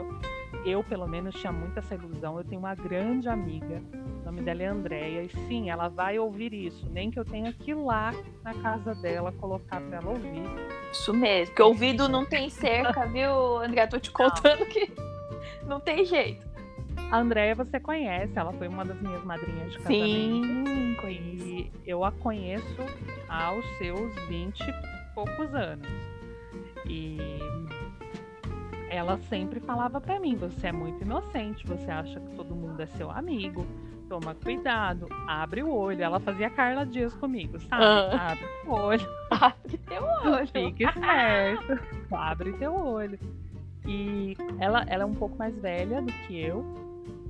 eu pelo menos tinha muita essa ilusão. Eu tenho uma grande amiga, o nome dela é Andréia, e sim, ela vai ouvir isso, nem que eu tenha que ir lá na casa dela colocar pra ela ouvir. Isso mesmo. Porque ouvido não tem cerca, viu, André? Tô te contando que não tem jeito. A Andréia você conhece, ela foi uma das minhas madrinhas de casamento. Sim, conheço. E eu a conheço aos seus 20 e poucos anos. E ela sempre falava pra mim: você é muito inocente, você acha que todo mundo é seu amigo, toma cuidado, abre o olho. Ela fazia Carla Dias comigo, sabe? Ah. Abre o olho, Abre teu olho. fique esperto, abre teu olho. E ela, ela é um pouco mais velha do que eu,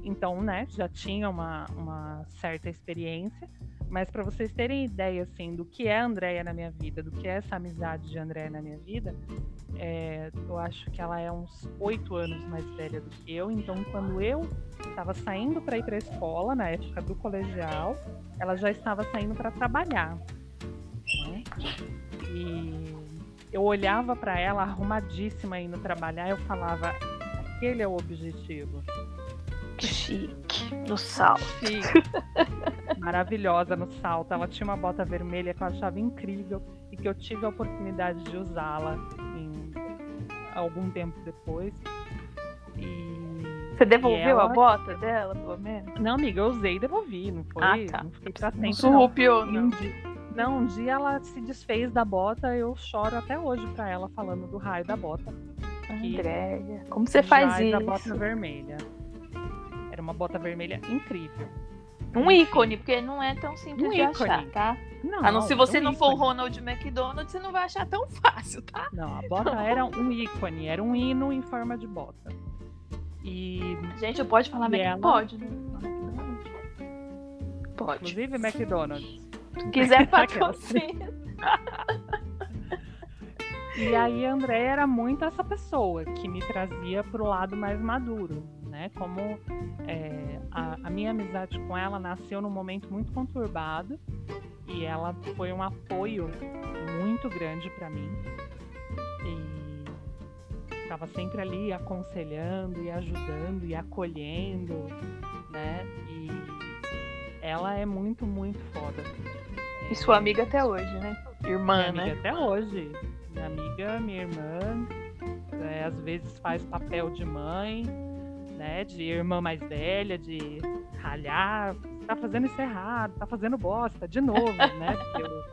então, né, já tinha uma, uma certa experiência. Mas para vocês terem ideia, assim, do que é a Andrea na minha vida, do que é essa amizade de Andrea na minha vida, é, eu acho que ela é uns oito anos mais velha do que eu. Então, quando eu estava saindo para ir para a escola, na época do colegial, ela já estava saindo para trabalhar. né? E eu olhava para ela arrumadíssima indo trabalhar, eu falava: aquele é o objetivo. Chique. No sal. Chique. Maravilhosa no salto. Ela tinha uma bota vermelha que eu achava incrível e que eu tive a oportunidade de usá-la em algum tempo depois. E Você devolveu ela- a bota dela, pelo menos? não, amiga, eu usei e devolvi, não foi? Ah, tá. Não fiquei pra sempre. não. surrupiou, não. um dia, não, um dia ela se desfez da bota, eu choro até hoje pra ela falando do raio da bota. que Andréia, como você faz A isso? bota vermelha. Uma bota vermelha incrível. Um ícone, porque não é tão simples Um de achar, ícone. tá? Não, A não se você um não for o. Ronald McDonald, você não vai achar tão fácil, tá? Não, a bota era um ícone, era um hino em forma de bota. E, Gente, eu pode falar ela? Pode, né? McDonald's? Pode. inclusive, McDonald's. Se quiser patrocínio. E aí, a André era muito essa pessoa que me trazia pro lado mais maduro, né? Como é, a, a minha amizade com ela nasceu num momento muito conturbado e ela foi um apoio muito grande para mim. E estava sempre ali aconselhando e ajudando e acolhendo, né? E ela é muito, muito foda. E sua amiga até hoje, né? Irmã, Minha né? amiga até hoje. Minha amiga, minha irmã, é, às vezes faz papel de mãe, né? De irmã mais velha, de ralhar, tá fazendo isso errado, tá fazendo bosta, de novo, né? Eu...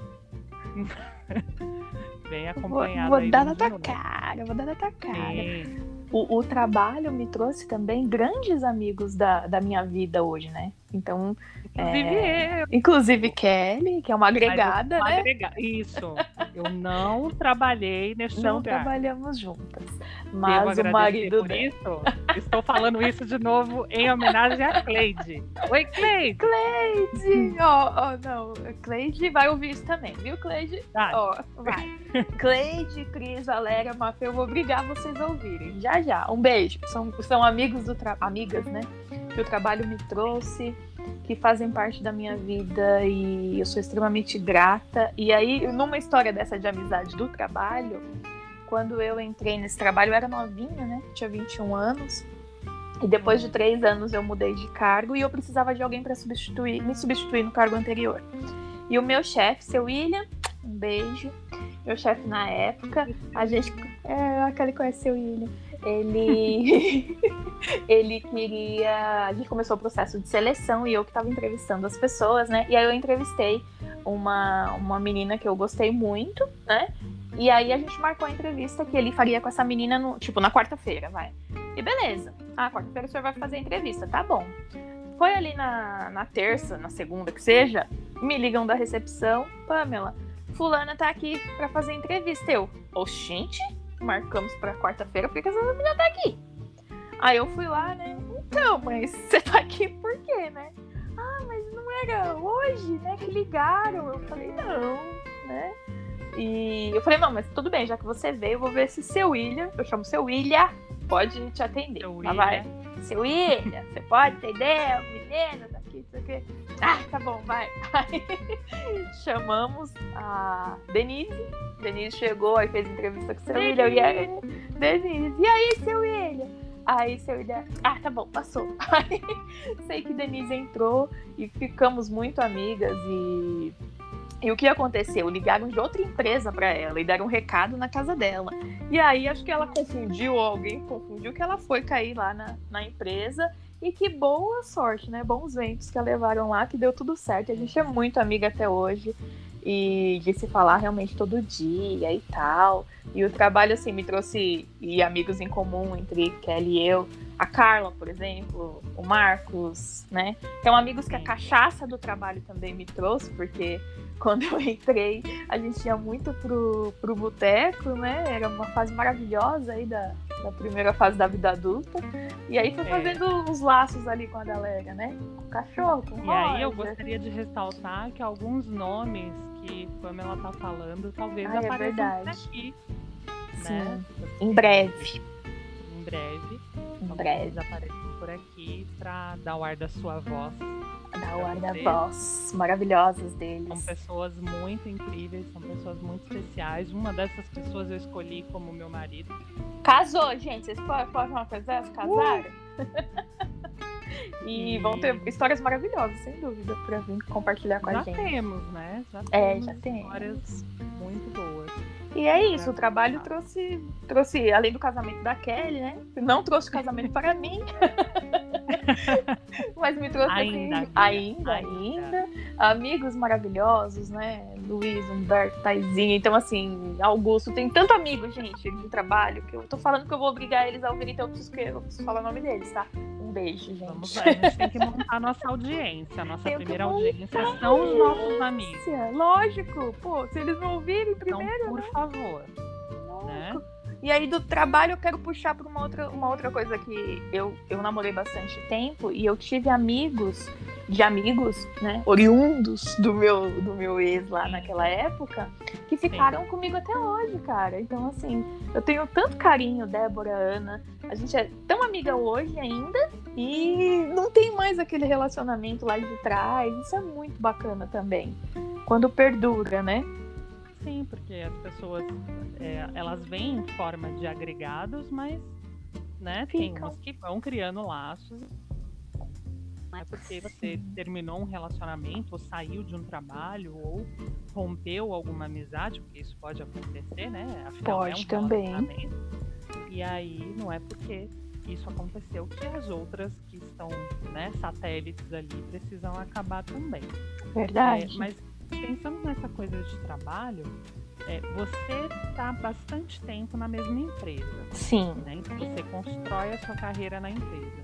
Vem Vou, acompanhada vou aí dar na tua novo. cara, vou dar na tua cara. O, o trabalho me trouxe também grandes amigos da, da minha vida hoje, né? Então, Inclusive eu. inclusive Kelly, que é uma agregada, eu- né? agrega- Isso. Eu não trabalhei neste Não lugar. trabalhamos juntas. Devo Mas o agradecer marido por dela. isso. Estou falando isso de novo em homenagem a Cleide. Oi, Cleide! Cleide! Ó, ó, não. Cleide vai ouvir isso também, viu, Cleide? Tá, Ó, vai. Cleide, Cris, Valéria, Mafê, eu vou obrigar vocês a ouvirem. Já, já. Um beijo. São, são amigos do tra... amigas, né? Que o trabalho me trouxe, que fazem parte da minha vida e eu sou extremamente grata. E aí, numa história dessa de amizade do trabalho, quando eu entrei nesse trabalho, eu era novinha, né? Tinha 21 anos. E depois de três anos eu mudei de cargo e eu precisava de alguém para substituir, me substituir no cargo anterior. E o meu chefe, seu William, um beijo. Meu chefe na época, a gente. É, aquele conhece seu William. Ele. ele queria. A gente começou o processo de seleção e eu que estava entrevistando as pessoas, né? E aí eu entrevistei uma, uma menina que eu gostei muito, né? E aí a gente marcou a entrevista que ele faria com essa menina, no, tipo, na quarta-feira, vai. E beleza. Ah, quarta-feira o senhor vai fazer a entrevista, tá bom. Foi ali na, na terça, na segunda que seja, me ligam da recepção, Pamela, fulana tá aqui para fazer entrevista. Eu, oxente, marcamos pra quarta-feira, por que essa menina tá aqui? Aí eu fui lá, né? Então, mas você tá aqui por quê, né? Ah, mas não era hoje, né? Que ligaram. Eu falei, não, né? E eu falei, não, mas tudo bem, já que você veio, eu vou ver se seu William, eu chamo seu William, pode te atender. Seu tá, vai. Seu William, você pode atender? O menino daqui, isso aqui. Ah, tá bom, vai. Aí chamamos a Denise. Denise chegou, aí fez entrevista com o seu William. E aí, Denise, e aí, seu William? Aí seu William, ah, tá bom, passou. Aí sei que Denise entrou e ficamos muito amigas e e o que aconteceu? Ligaram de outra empresa para ela e deram um recado na casa dela. E aí acho que ela confundiu, alguém confundiu, que ela foi cair lá na, na empresa. E que boa sorte, né? Bons ventos que a levaram lá, que deu tudo certo. A gente é muito amiga até hoje. E de se falar realmente todo dia e tal. E o trabalho, assim, me trouxe e amigos em comum entre Kelly e eu. A Carla, por exemplo, o Marcos, né? Então, amigos que a cachaça do trabalho também me trouxe, porque quando eu entrei, a gente ia muito pro, pro boteco, né? Era uma fase maravilhosa aí da, da primeira fase da vida adulta. E aí foi é. fazendo uns laços ali com a galera, né? Com o cachorro, com o E aí eu gostaria de ressaltar que alguns nomes que Pamela tá falando talvez Ai, é apareçam é por aqui. Sim. Né? Em breve. Em breve. Em breve. apareçam por aqui para dar o ar da sua voz da guarda-voz maravilhosas deles. São pessoas muito incríveis, são pessoas muito especiais. Uma dessas pessoas eu escolhi como meu marido. Casou, gente. Vocês podem falar uma coisa dessa? Casaram? Uh! e, e, vão ter histórias maravilhosas, sem dúvida, para vir compartilhar com já a gente. Já temos, né? Já é, temos já temos. histórias muito boas. E é isso, o trabalho trouxe, trouxe, além do casamento da Kelly, né? Não trouxe o casamento para mim. Mas me trouxe ainda, assim, ainda, ainda, ainda, amigos maravilhosos, né? Luiz, Humberto, Taizinha. Então, assim, Augusto, tem tanto amigo, gente, de trabalho, que eu tô falando que eu vou obrigar eles a ouvir, então eu preciso, eu preciso falar o nome deles, tá? Um beijo, gente. Vamos lá, a gente tem que montar a nossa audiência. A nossa Tenho primeira audiência são os nossos amigos. Lógico, pô, se eles não ouvirem então, primeiro. Então, por né? favor. Né? E aí do trabalho eu quero puxar para uma outra, uma outra coisa que eu, eu namorei bastante tempo e eu tive amigos de amigos, né, oriundos do meu do meu ex lá naquela época, que ficaram Sim. comigo até hoje, cara. Então assim, eu tenho tanto carinho, Débora, Ana, a gente é tão amiga hoje ainda e não tem mais aquele relacionamento lá de trás. Isso é muito bacana também. Quando perdura, né? Sim, porque as pessoas é, elas vêm em forma de agregados, mas né, tem umas que vão criando laços. Não é porque você terminou um relacionamento, ou saiu de um trabalho, ou rompeu alguma amizade, porque isso pode acontecer, né? Afinal, pode é um também. E aí não é porque isso aconteceu que as outras que estão né, satélites ali precisam acabar também. Verdade. É, mas pensando nessa coisa de trabalho, é, você está bastante tempo na mesma empresa. Sim. Né? Então você constrói a sua carreira na empresa.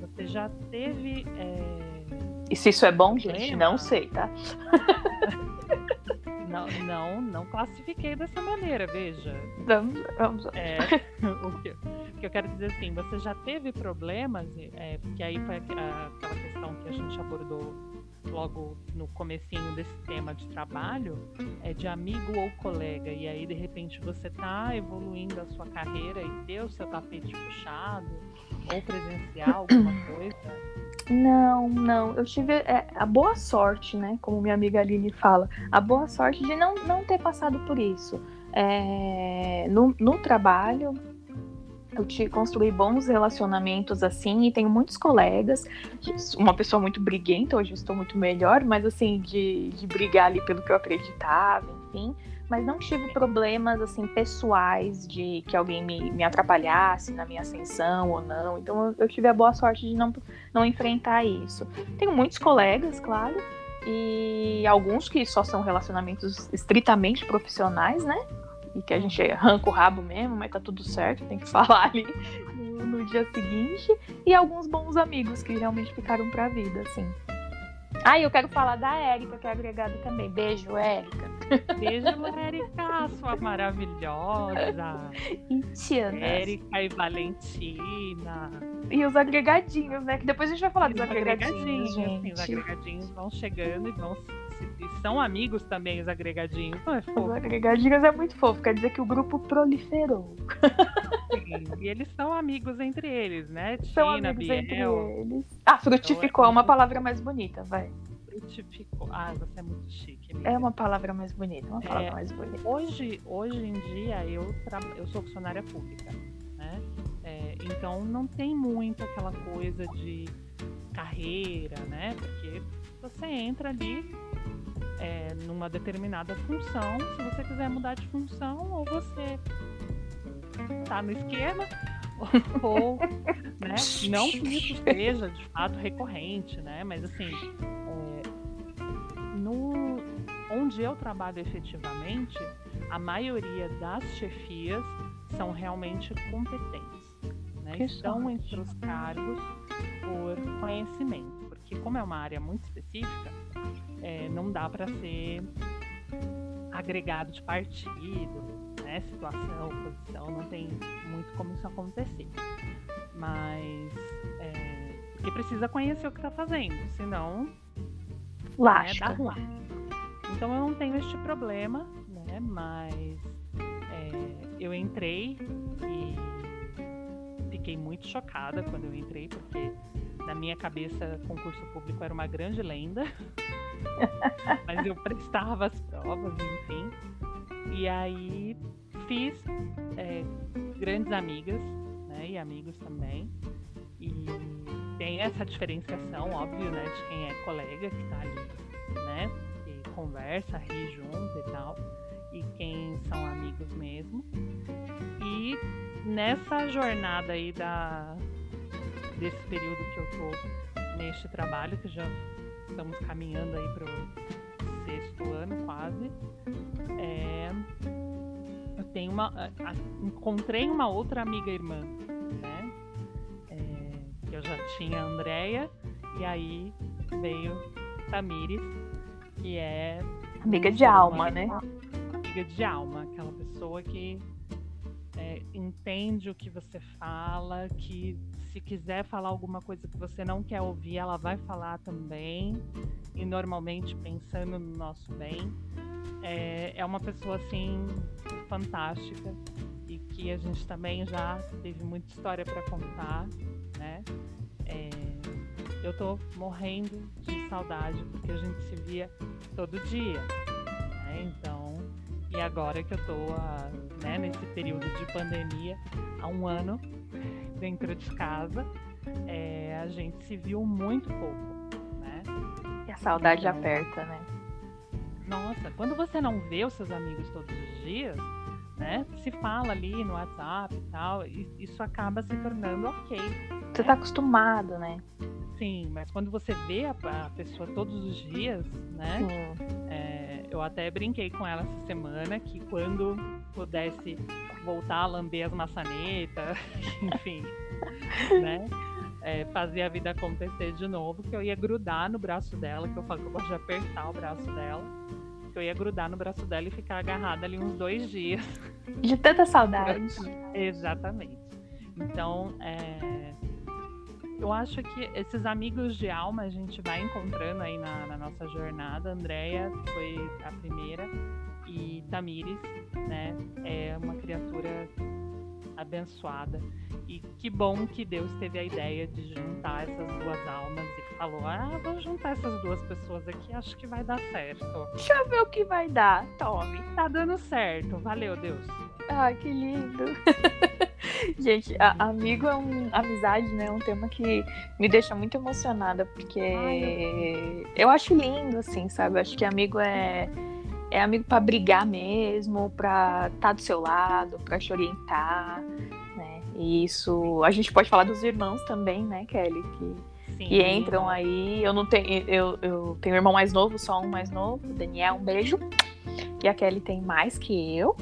Você já teve. É... E se isso é bom, gente? Não sei, tá? não, não, não classifiquei dessa maneira, veja. Vamos, vamos. É, o, que, o, que, eu quero dizer assim, você já teve problemas, é, porque aí foi aquela questão que a gente abordou logo no comecinho desse tema de trabalho, é de amigo ou colega, e aí de repente você tá evoluindo a sua carreira e ter o seu tapete puxado, ou presenciar alguma coisa? Não, não. Eu tive é, a boa sorte, né? Como minha amiga Aline fala, a boa sorte de não, não ter passado por isso. É, no, no trabalho, eu te construí bons relacionamentos assim e tenho muitos colegas. Uma pessoa muito briguenta, hoje estou muito melhor, mas assim, de, de brigar ali pelo que eu acreditava, enfim. Mas não tive problemas assim pessoais de que alguém me, me atrapalhasse na minha ascensão ou não. Então eu, eu tive a boa sorte de não, não enfrentar isso. Tenho muitos colegas, claro, e alguns que só são relacionamentos estritamente profissionais, né? E que a gente arranca o rabo mesmo, mas tá tudo certo, tem que falar ali no, no dia seguinte. E alguns bons amigos que realmente ficaram pra vida, assim. Ah, eu quero falar da Érica, que é agregada também. Beijo, Érica. Beijo, Érica, sua maravilhosa. E Tiana. Érica e Valentina. E os agregadinhos, né? Que depois a gente vai falar e dos agregadinhos, agregadinhos, gente. Os agregadinhos vão chegando e vão e são amigos também os agregadinhos. é os agregadinhos é muito fofo, quer dizer que o grupo proliferou. Sim, e eles são amigos entre eles, né? São Tina, amigos Biel. entre eles. Ah, frutificou, é uma palavra mais bonita, vai. Frutificou. Ah, você é muito chique. Amiga. É uma palavra mais bonita, uma palavra é, mais bonita. Hoje, hoje em dia eu, tra... eu sou funcionária pública, né? É, então não tem muito aquela coisa de carreira, né? Porque você entra ali é, numa determinada função. Se você quiser mudar de função, ou você tá no esquema, ou, né? Não que isso seja de fato recorrente, né? Mas assim, é, no, onde eu trabalho efetivamente, a maioria das chefias são realmente competentes. Né? Estão entre os cargos por conhecimento, porque como é uma área muito específica, é, não dá para ser agregado de partido, né? Situação, posição, não tem muito como isso acontecer. Mas é, porque precisa conhecer o que está fazendo, senão Né, dá ruim. Então eu não tenho este problema, né? Mas é, eu entrei e fiquei muito chocada quando eu entrei, porque na minha cabeça concurso público era uma grande lenda. Mas eu prestava as provas, enfim. E aí fiz é, grandes amigas, né? E amigos também. E tem essa diferenciação, óbvio, né? De quem é colega que tá ali, né? Que conversa, ri junto e tal. E quem são amigos mesmo. E nessa jornada aí da, desse período que eu tô neste trabalho, que já estamos caminhando aí para o sexto ano quase. É, eu tenho uma, a, encontrei uma outra amiga irmã, né? É, que eu já tinha a Andrea e aí veio Tamires, que é amiga de alma, né? Amiga de alma, aquela pessoa que é, entende o que você fala, que se quiser falar alguma coisa que você não quer ouvir, ela vai falar também. E normalmente pensando no nosso bem. É, é uma pessoa assim fantástica e que a gente também já teve muita história para contar, né? É, eu tô morrendo de saudade porque a gente se via todo dia, né? Então, e agora que eu tô a, né, nesse período de pandemia há um ano, dentro de casa, é, a gente se viu muito pouco, né? E a saudade então, aperta, né? Nossa, quando você não vê os seus amigos todos os dias, né? Se fala ali no WhatsApp e tal, e isso acaba se tornando ok. Você né? tá acostumado, né? Sim, mas quando você vê a, a pessoa todos os dias, né? É, eu até brinquei com ela essa semana que quando pudesse voltar a lamber as maçanetas, enfim, né? É, fazer a vida acontecer de novo, que eu ia grudar no braço dela, que eu falo que eu gosto de apertar o braço dela, que eu ia grudar no braço dela e ficar agarrada ali uns dois dias. De tanta saudade. Exatamente. Então, é, eu acho que esses amigos de alma a gente vai encontrando aí na, na nossa jornada. A Andrea foi a primeira e Tamires, né, é uma criatura abençoada. E que bom que Deus teve a ideia de juntar essas duas almas e falou: ah, vamos juntar essas duas pessoas aqui, acho que vai dar certo. Deixa eu ver o que vai dar, tome. Tá dando certo, valeu, Deus. Ai, que lindo. Gente, a, amigo é um. Amizade, né? É um tema que me deixa muito emocionada, porque Ai, eu acho lindo, assim, sabe? Eu acho que amigo é. É amigo para brigar mesmo, para estar tá do seu lado, para te orientar, né? E isso. A gente pode falar dos irmãos também, né, Kelly? Que, Sim. que entram aí. Eu não tenho. Eu, eu tenho um irmão mais novo, só um mais novo. Daniel, um beijo. E a Kelly tem mais que eu.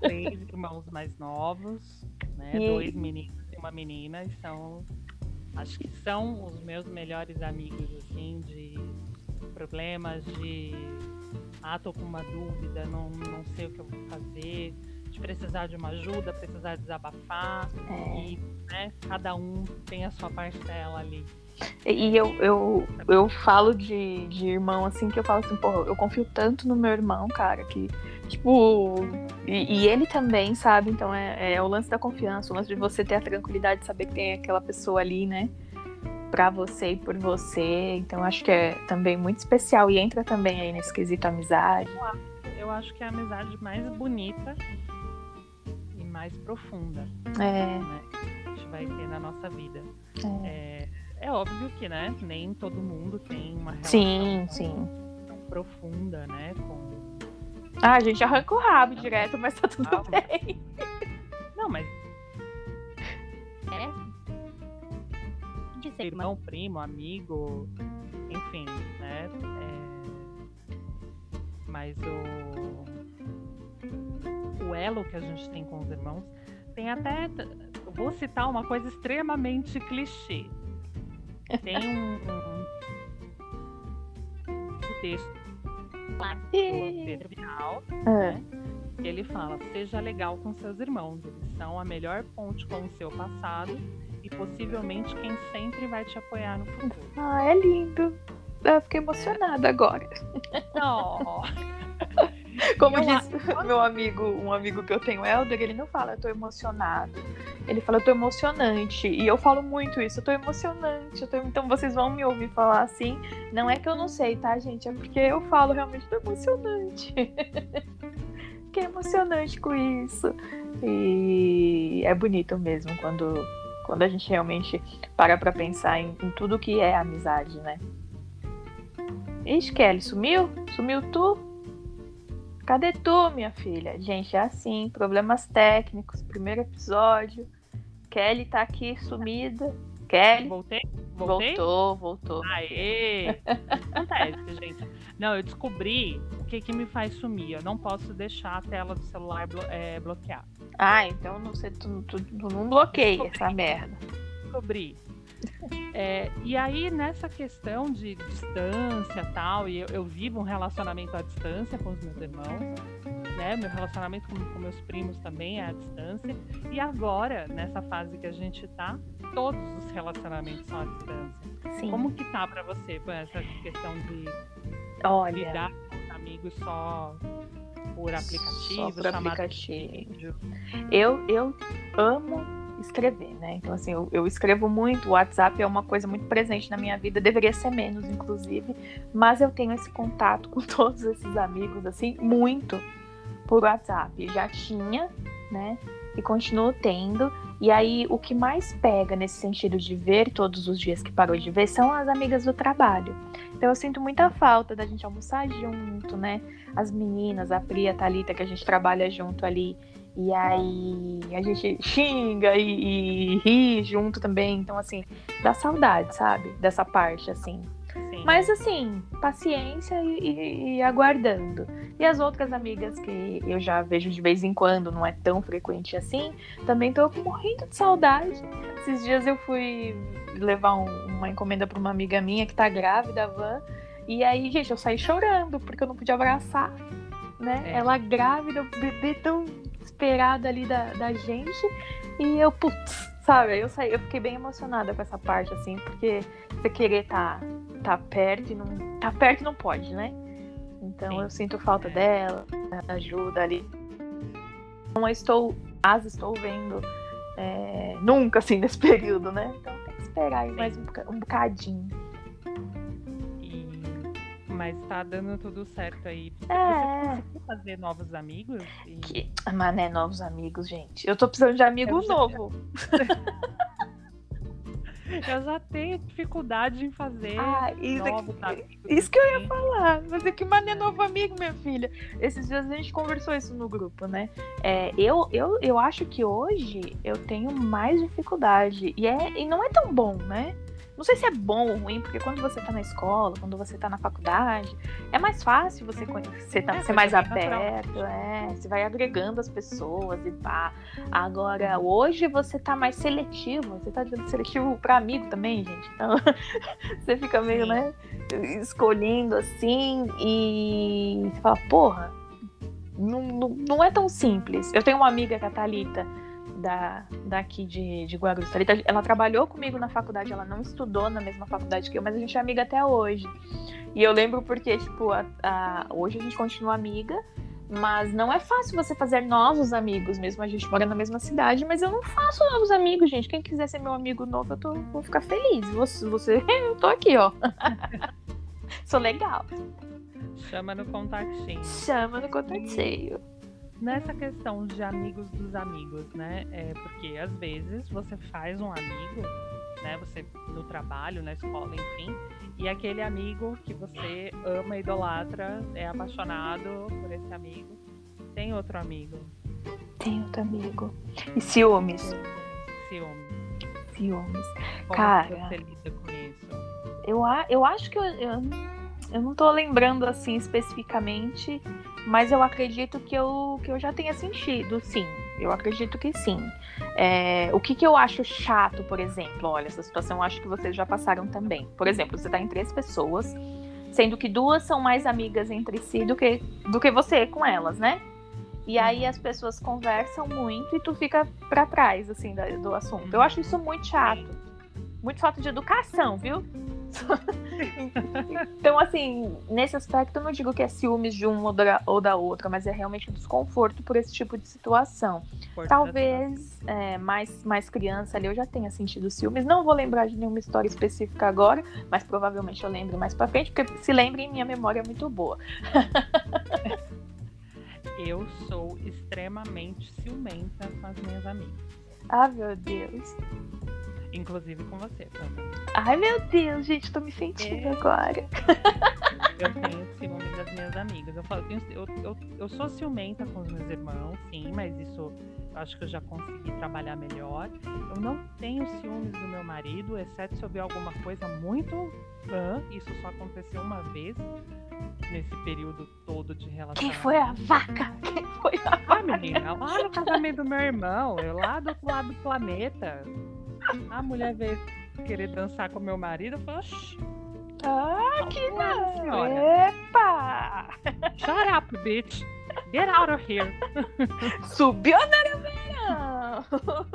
Três irmãos mais novos, né? E... Dois meninos e uma menina. E são. Acho que são os meus melhores amigos, assim, de problemas, de. Ah, tô com uma dúvida, não, não sei o que eu vou fazer de precisar de uma ajuda, precisar desabafar. É. E né, cada um tem a sua parcela ali. E eu, eu, eu falo de, de irmão, assim, que eu falo assim, pô, eu confio tanto no meu irmão, cara, que, tipo. E, e ele também, sabe? Então é, é o lance da confiança, o lance de você ter a tranquilidade de saber que tem aquela pessoa ali, né? Pra você e por você. Então acho que é também muito especial. E entra também aí nesse quesito amizade. Eu acho que é a amizade mais bonita e mais profunda. É. Né, que a gente vai ter na nossa vida. É. é é óbvio que, né, nem todo mundo tem uma relação sim, sim. tão profunda, né, com... Ah, a gente arranca o rabo direto, mas tá tudo bem. Não, mas... É... Dizer, irmão, primo, amigo, enfim, né, é... Mas o... O elo que a gente tem com os irmãos tem até... Vou citar uma coisa extremamente clichê, tem um, um, texto Pedro Bial, é. né? Ele fala: seja legal com seus irmãos, eles são a melhor ponte com o seu passado e possivelmente quem sempre vai te apoiar no futuro. Ah, é lindo. Eu fiquei emocionada é. agora. Oh. Como eu disse meu amigo, um amigo que eu tenho, Helder, ele não fala, eu tô emocionado. Ele fala, eu tô emocionante. E eu falo muito isso, eu tô emocionante. Eu tô... Então vocês vão me ouvir falar assim. Não é que eu não sei, tá, gente? É porque eu falo realmente, tô emocionante. Fiquei emocionante com isso. E é bonito mesmo quando, quando a gente realmente para pra pensar em, em tudo que é amizade, né? Ixi, Kelly, sumiu? Sumiu tu? Cadê tu, minha filha? Gente, é assim, problemas técnicos, primeiro episódio. Kelly tá aqui sumida. Kelly. Voltei? Voltei? Voltou, voltou. Aê! Acontece, gente. Não, eu descobri o que, que me faz sumir. Eu não posso deixar a tela do celular blo é, bloquear. Ah, então não sei, tu, tu, tu não bloqueia essa merda. Descobri. É, e aí, nessa questão de distância tal, e eu, eu, vivo um relacionamento à distância com os meus irmãos, né? Meu relacionamento com, com, meus primos também é à distância. E agora, nessa fase que a gente tá, todos os relacionamentos são à distância. Sim. Como que tá para você com essa questão de Olha, lidar com amigos só por aplicativo, só por aplicativo. Eu, eu amo escrever, né? Então, assim, eu, eu, escrevo muito, o WhatsApp é uma coisa muito presente na minha vida, deveria ser menos, inclusive, mas eu tenho esse contato com todos esses amigos, assim, muito por WhatsApp. Já tinha, né? E continuo tendo. E aí, o que mais pega nesse sentido de ver todos os dias que parou de ver são as amigas do trabalho. Então, eu sinto muita falta da gente almoçar junto, né? As meninas, a Pri, a Thalita, que a gente trabalha junto ali e aí a gente xinga e, e ri junto também. Então, assim, dá saudade, sabe? Dessa parte, assim. Sim. Mas assim, paciência e, e, e, aguardando. E as outras amigas que eu já vejo de vez em quando, não é tão frequente assim, também tô morrendo de saudade. Esses dias eu fui levar um, uma encomenda para uma amiga minha que tá grávida, a Van. E aí, gente, eu saí chorando porque eu não podia abraçar, né? É. Ela grávida, o bebê tão esperada ali da, da gente. E eu, putz, sabe? Eu, saí, eu fiquei bem emocionada com essa parte, assim, porque você querer tá, tá perto e não. Tá perto e não pode, né? Então Sim. eu sinto falta é. dela, ajuda ali. Não estou. As estou vendo é, nunca assim nesse período, né? Então tem que esperar aí mais um, um bocadinho. Mas tá dando tudo certo aí. Você É. conseguiu fazer novos amigos? E- Que... Mas né, novos amigos, gente. Eu tô precisando de amigo Eu já- novo. Eu já tenho dificuldade em fazer Ah, isso, novos aqui- amigos. isso que eu ia assim. falar. Mas é que mané novo amigo, minha filha. Esses dias a gente conversou isso no grupo, né? É, eu, eu, eu acho que hoje eu tenho mais dificuldade. E, é, e não é tão bom, né? Não sei se é bom ou ruim, porque quando você tá na escola, quando você tá na faculdade, é mais fácil você conhecer, tá- É, ser mais aberto, é. Você vai agregando as pessoas e pá. Agora, hoje você tá mais seletivo. Você tá dizendo seletivo pra amigo também, gente. Então, você fica meio, Sim. né, escolhendo assim e você fala, porra, não, não, não é tão simples. Eu tenho uma amiga, que é a Thalita, da, daqui de, de Guarulhos. Thalita, ela trabalhou comigo na faculdade, ela não estudou na mesma faculdade que eu, mas a gente é amiga até hoje. E eu lembro porque, tipo, a- a- hoje a gente continua amiga, mas não é fácil você fazer novos amigos, mesmo a gente mora na mesma cidade, mas eu não faço novos amigos, gente. Quem quiser ser meu amigo novo, eu tô, vou ficar feliz. Você, você eu tô aqui, ó. Sou legal. Chama no contatinho. Chama no contatinho. Nessa questão de amigos dos amigos, né? É porque às vezes você faz um amigo, né? Você no trabalho, na escola, enfim, e aquele amigo que você ama, idolatra, é apaixonado por esse amigo, tem outro amigo. Tem outro amigo. E ciúmes. Ciúme. Ciúmes. Como Cara. você lida com isso? Eu, a- eu acho que eu, eu, eu não tô lembrando assim especificamente, mas eu acredito que eu, que eu já tenha sentido, sim. Eu acredito que sim. É, o que, que eu acho chato, por exemplo, olha, essa situação eu acho que vocês já passaram também. Por exemplo, você tá em três pessoas, sendo que duas são mais amigas entre si do que, do que você com elas, né? E aí as pessoas conversam muito e tu fica pra trás, assim, do assunto. Eu acho isso muito chato. Muito falta de educação, viu? então, assim, nesse aspecto eu não digo que é ciúmes de um ou da, ou da outra, mas é realmente um desconforto por esse tipo de situação. Talvez é, mais, mais criança ali eu já tenha sentido ciúmes. Não vou lembrar de nenhuma história específica agora, mas provavelmente eu lembre mais pra frente, porque se lembrem, minha memória é muito boa. Eu sou extremamente ciumenta com as minhas amigas. Ah, meu Deus. Inclusive com você também. Ai, meu Deus, gente, tô me sentindo É. agora. Eu tenho ciúme das minhas amigas. Eu, falo, eu, eu, eu, sou ciumenta com os meus irmãos, sim, mas isso eu acho que eu já consegui trabalhar melhor. Eu não tenho ciúmes do meu marido, exceto se eu ver alguma coisa muito fã. Isso só aconteceu uma vez nesse período todo de relacionamento. Quem foi a vaca? Quem foi a Ah, menina, lá no casamento do meu irmão, eu lá do outro lado do planeta. A mulher veio querer dançar com meu marido, eu falei, Ah, que não! Epa! shut up, bitch. Get out of here. Subiu na verão!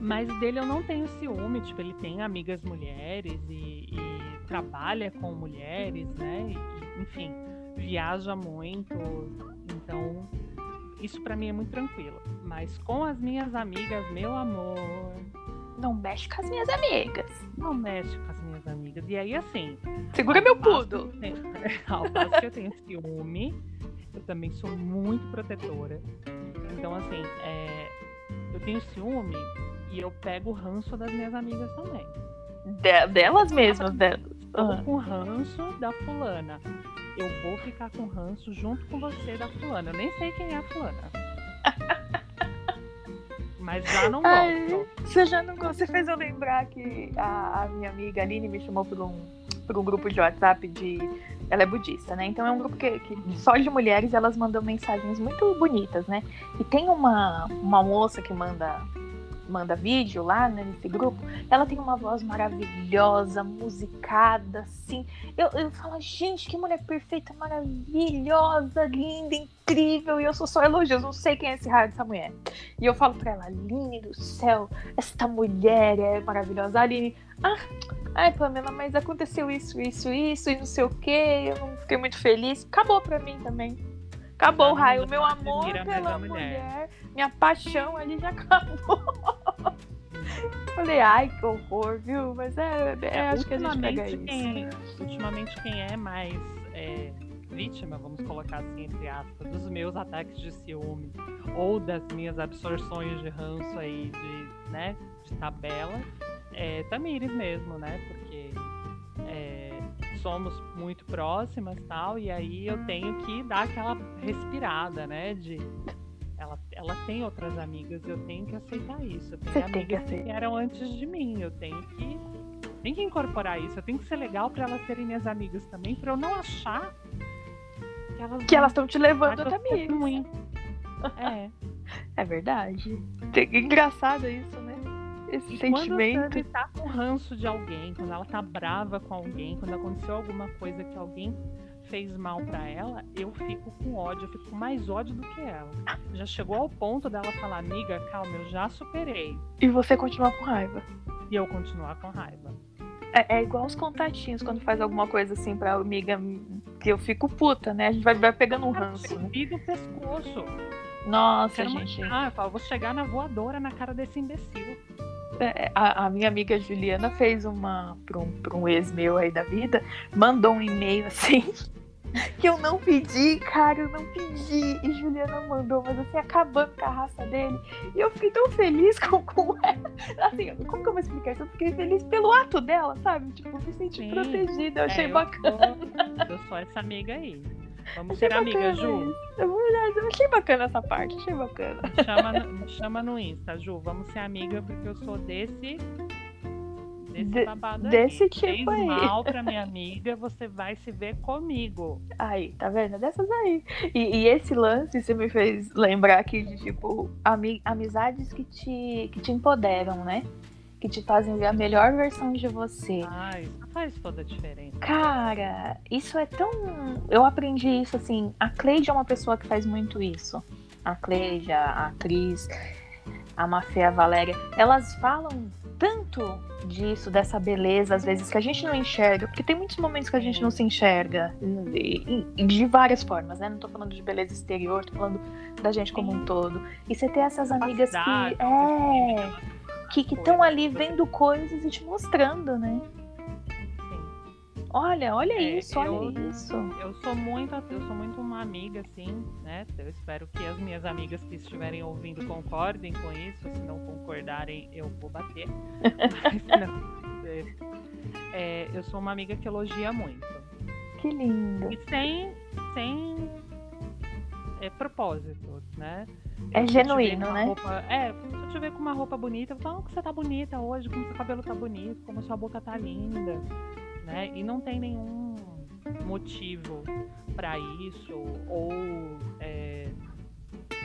Mas dele eu não tenho ciúme, tipo, ele tem amigas mulheres e, e trabalha com mulheres, né? E, enfim, viaja muito, então isso pra mim é muito tranquilo. Mas com as minhas amigas, meu amor, Não mexe com as minhas amigas. não mexe com as minhas amigas. E aí, assim, Segura meu pudo. que eu tenho- Ao passo que eu tenho ciúme, eu também sou muito protetora. Então, assim, é, eu tenho ciúme e eu pego o ranço das minhas amigas também. De- delas mesmas, delas. Ah. com ranço da fulana. Eu vou ficar com ranço junto com você da fulana. Eu nem sei quem é a fulana. Mas já não Ai. gosto. Você já não você fez eu lembrar que a, a minha amiga Aline me chamou por um, por um grupo de WhatsApp de. Ela é budista, né? Então é um grupo que, que só de mulheres elas mandam mensagens muito bonitas, né? E tem uma, uma moça que manda manda vídeo lá né, nesse grupo, ela tem uma voz maravilhosa, musicada, assim. Eu, eu falo, gente, que mulher perfeita, maravilhosa, linda, incrível. E eu sou só elogios, não sei quem é esse raio dessa mulher. E eu falo pra ela, Aline do céu, esta mulher é maravilhosa. Aline, ah, ai, Pamela, mas aconteceu isso, isso, isso, e não sei o que, eu não fiquei muito feliz. Acabou pra mim também. Acabou o raio. não- Meu amor pela mulher. mulher. minha paixão ali já acabou. Falei, ai, que horror, viu? Mas é, é, é acho que a gente pega isso. Quem, ultimamente, quem é mais é, vítima, vamos colocar assim, entre aspas, dos meus ataques de ciúme ou das minhas absorções de ranço aí de, né, de tabela, é Tamires mesmo, né? Porque é, somos muito próximas tal, e aí eu tenho que dar aquela respirada, né? De ela, ela tem outras amigas, eu tenho que aceitar isso. Eu tenho Você amigas que, que eram antes de mim, eu tenho que tenho que incorporar isso. Eu tenho que ser legal para elas serem minhas amigas também, para eu não achar que elas que elas estão te levando a ruim. É. É verdade. Engraçado isso, né? Esse e sentimento. Quando a tá com ranço de alguém, quando ela tá brava com alguém, quando aconteceu alguma coisa que alguém fez mal para ela, eu fico com ódio, eu fico com mais ódio do que ela. Já chegou ao ponto dela falar, amiga, calma, eu já superei. E você continuar com raiva. E eu continuar com raiva. É, é igual os contatinhos quando faz alguma coisa assim pra amiga que eu fico puta, né? A gente vai, vai pegando um ranço. Né? o pescoço. Nossa, gente. Matar, eu falo, vou chegar na voadora na cara desse imbecil. É, a, a, minha amiga Juliana fez uma para um, um ex meu aí da vida, mandou um e-mail assim que eu não pedi, cara, eu não pedi. E Juliana mandou, mas assim, acabando com a raça dele. E eu fiquei tão feliz com, com ela. Assim, como que eu vou explicar isso? Eu fiquei feliz pelo ato dela, sabe? Tipo, me senti Sim. protegida, eu achei é, eu bacana. Sou, eu sou essa amiga aí. Vamos achei ser amiga, Ju. Eu, eu achei bacana essa parte, achei bacana. Chama, chama no Insta, Ju. Vamos ser amiga porque eu sou desse desse de, babado desse aí. tipo Fez aí. mal pra minha amiga, você vai se ver comigo. Aí, tá vendo? Dessas aí. E, e esse lance você me fez lembrar aqui de, tipo, ami amizades que te, que te empoderam, né? Que te fazem ver a melhor versão de você. Ah, isso faz toda a diferença. Cara, isso é tão. Eu aprendi isso assim. A Cleide é uma pessoa que faz muito isso. A Cleide, a atriz, a Mafia, a Valéria. Elas falam tanto disso, dessa beleza, às vezes, que a gente não enxerga, porque tem muitos momentos que a gente não se enxerga, de várias formas, né? Não tô falando de beleza exterior, tô falando da gente como um todo. E você ter essas amigas que. É. Que estão ali vendo coisas e te mostrando, né? Olha, olha é, isso, olha eu, isso. Eu sou muito, eu sou muito uma amiga, assim, né? Eu espero que as minhas amigas que estiverem ouvindo concordem com isso. Se não concordarem, eu vou bater. Mas não. É, é, eu sou uma amiga que elogia muito. Que lindo. E sem, sem é, propósito, né? É genuíno, né? Roupa, é, se eu te ver com uma roupa bonita, eu falo que você tá bonita hoje, como seu cabelo tá bonito, como sua boca tá linda né? E não tem nenhum motivo para isso ou é,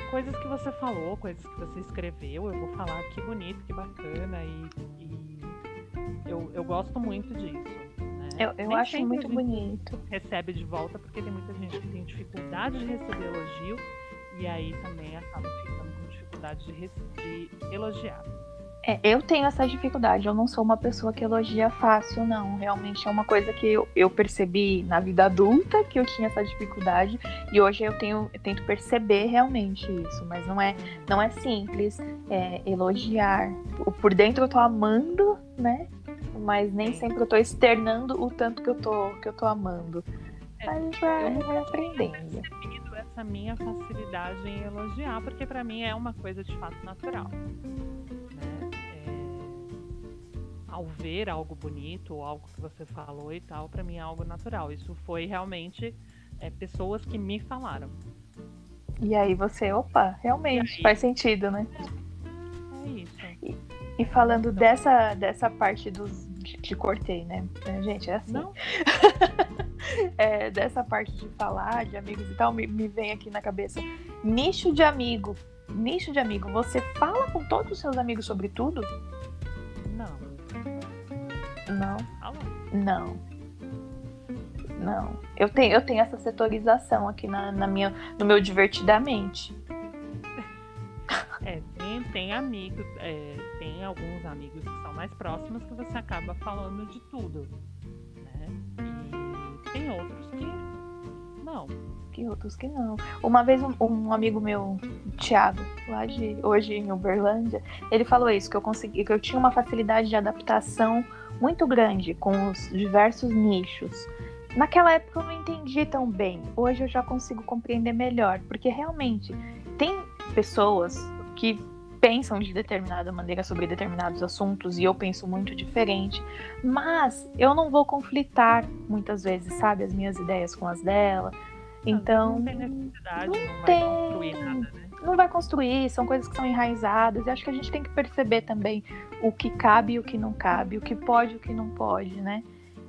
coisas que você falou, coisas que você escreveu, eu vou falar que bonito, que bacana e, e eu, eu gosto muito disso. Né? Eu, eu acho muito bonito. Recebe de volta porque tem muita gente que tem dificuldade de receber elogio e aí também acaba ficando com dificuldade de, de elogiar. É, eu tenho essa dificuldade. Eu não sou uma pessoa que elogia fácil, não. Realmente é uma coisa que eu, eu percebi na vida adulta que eu tinha essa dificuldade e hoje eu tenho eu tento perceber realmente isso. Mas não é não é simples é, elogiar. Por dentro eu tô amando, né? Mas nem sempre eu tô externando o tanto que eu tô que eu tô amando. É, a gente vai, vai aprendendo essa minha facilidade em elogiar, porque para mim é uma coisa de fato natural ao ver algo bonito ou algo que você falou e tal, para mim é algo natural. Isso foi realmente é, pessoas que me falaram. E aí você, opa, realmente aí, faz sentido, né? É, é isso. E, e falando então, dessa, dessa parte dos. Te cortei, né? É, gente, é assim. Não. é, dessa parte de falar de amigos e tal, me, me vem aqui na cabeça. Nicho de amigo. Nicho de amigo, você fala com todos os seus amigos sobre tudo? Não. Não. Não. Não. Eu tenho, eu tenho essa setorização aqui na, na minha, no meu divertidamente. É, tem, tem amigos, é, tem alguns amigos que são mais próximos que você acaba falando de tudo. Né? E tem outros que não. que outros que não. Uma vez um, um amigo meu, Thiago, lá de hoje em Uberlândia, ele falou isso, que eu consegui, que eu tinha uma facilidade de adaptação muito grande com os diversos nichos. Naquela época eu não entendi tão bem. Hoje eu já consigo compreender melhor, porque realmente tem pessoas que pensam de determinada maneira sobre determinados assuntos e eu penso muito diferente, mas eu não vou conflitar muitas vezes, sabe, as minhas ideias com as dela. Então, não tem necessidade, não, não vai construir nada, né? Não vai construir, são coisas que são enraizadas. E acho que a gente tem que perceber também o que cabe e o que não cabe, o que pode e o que não pode, né?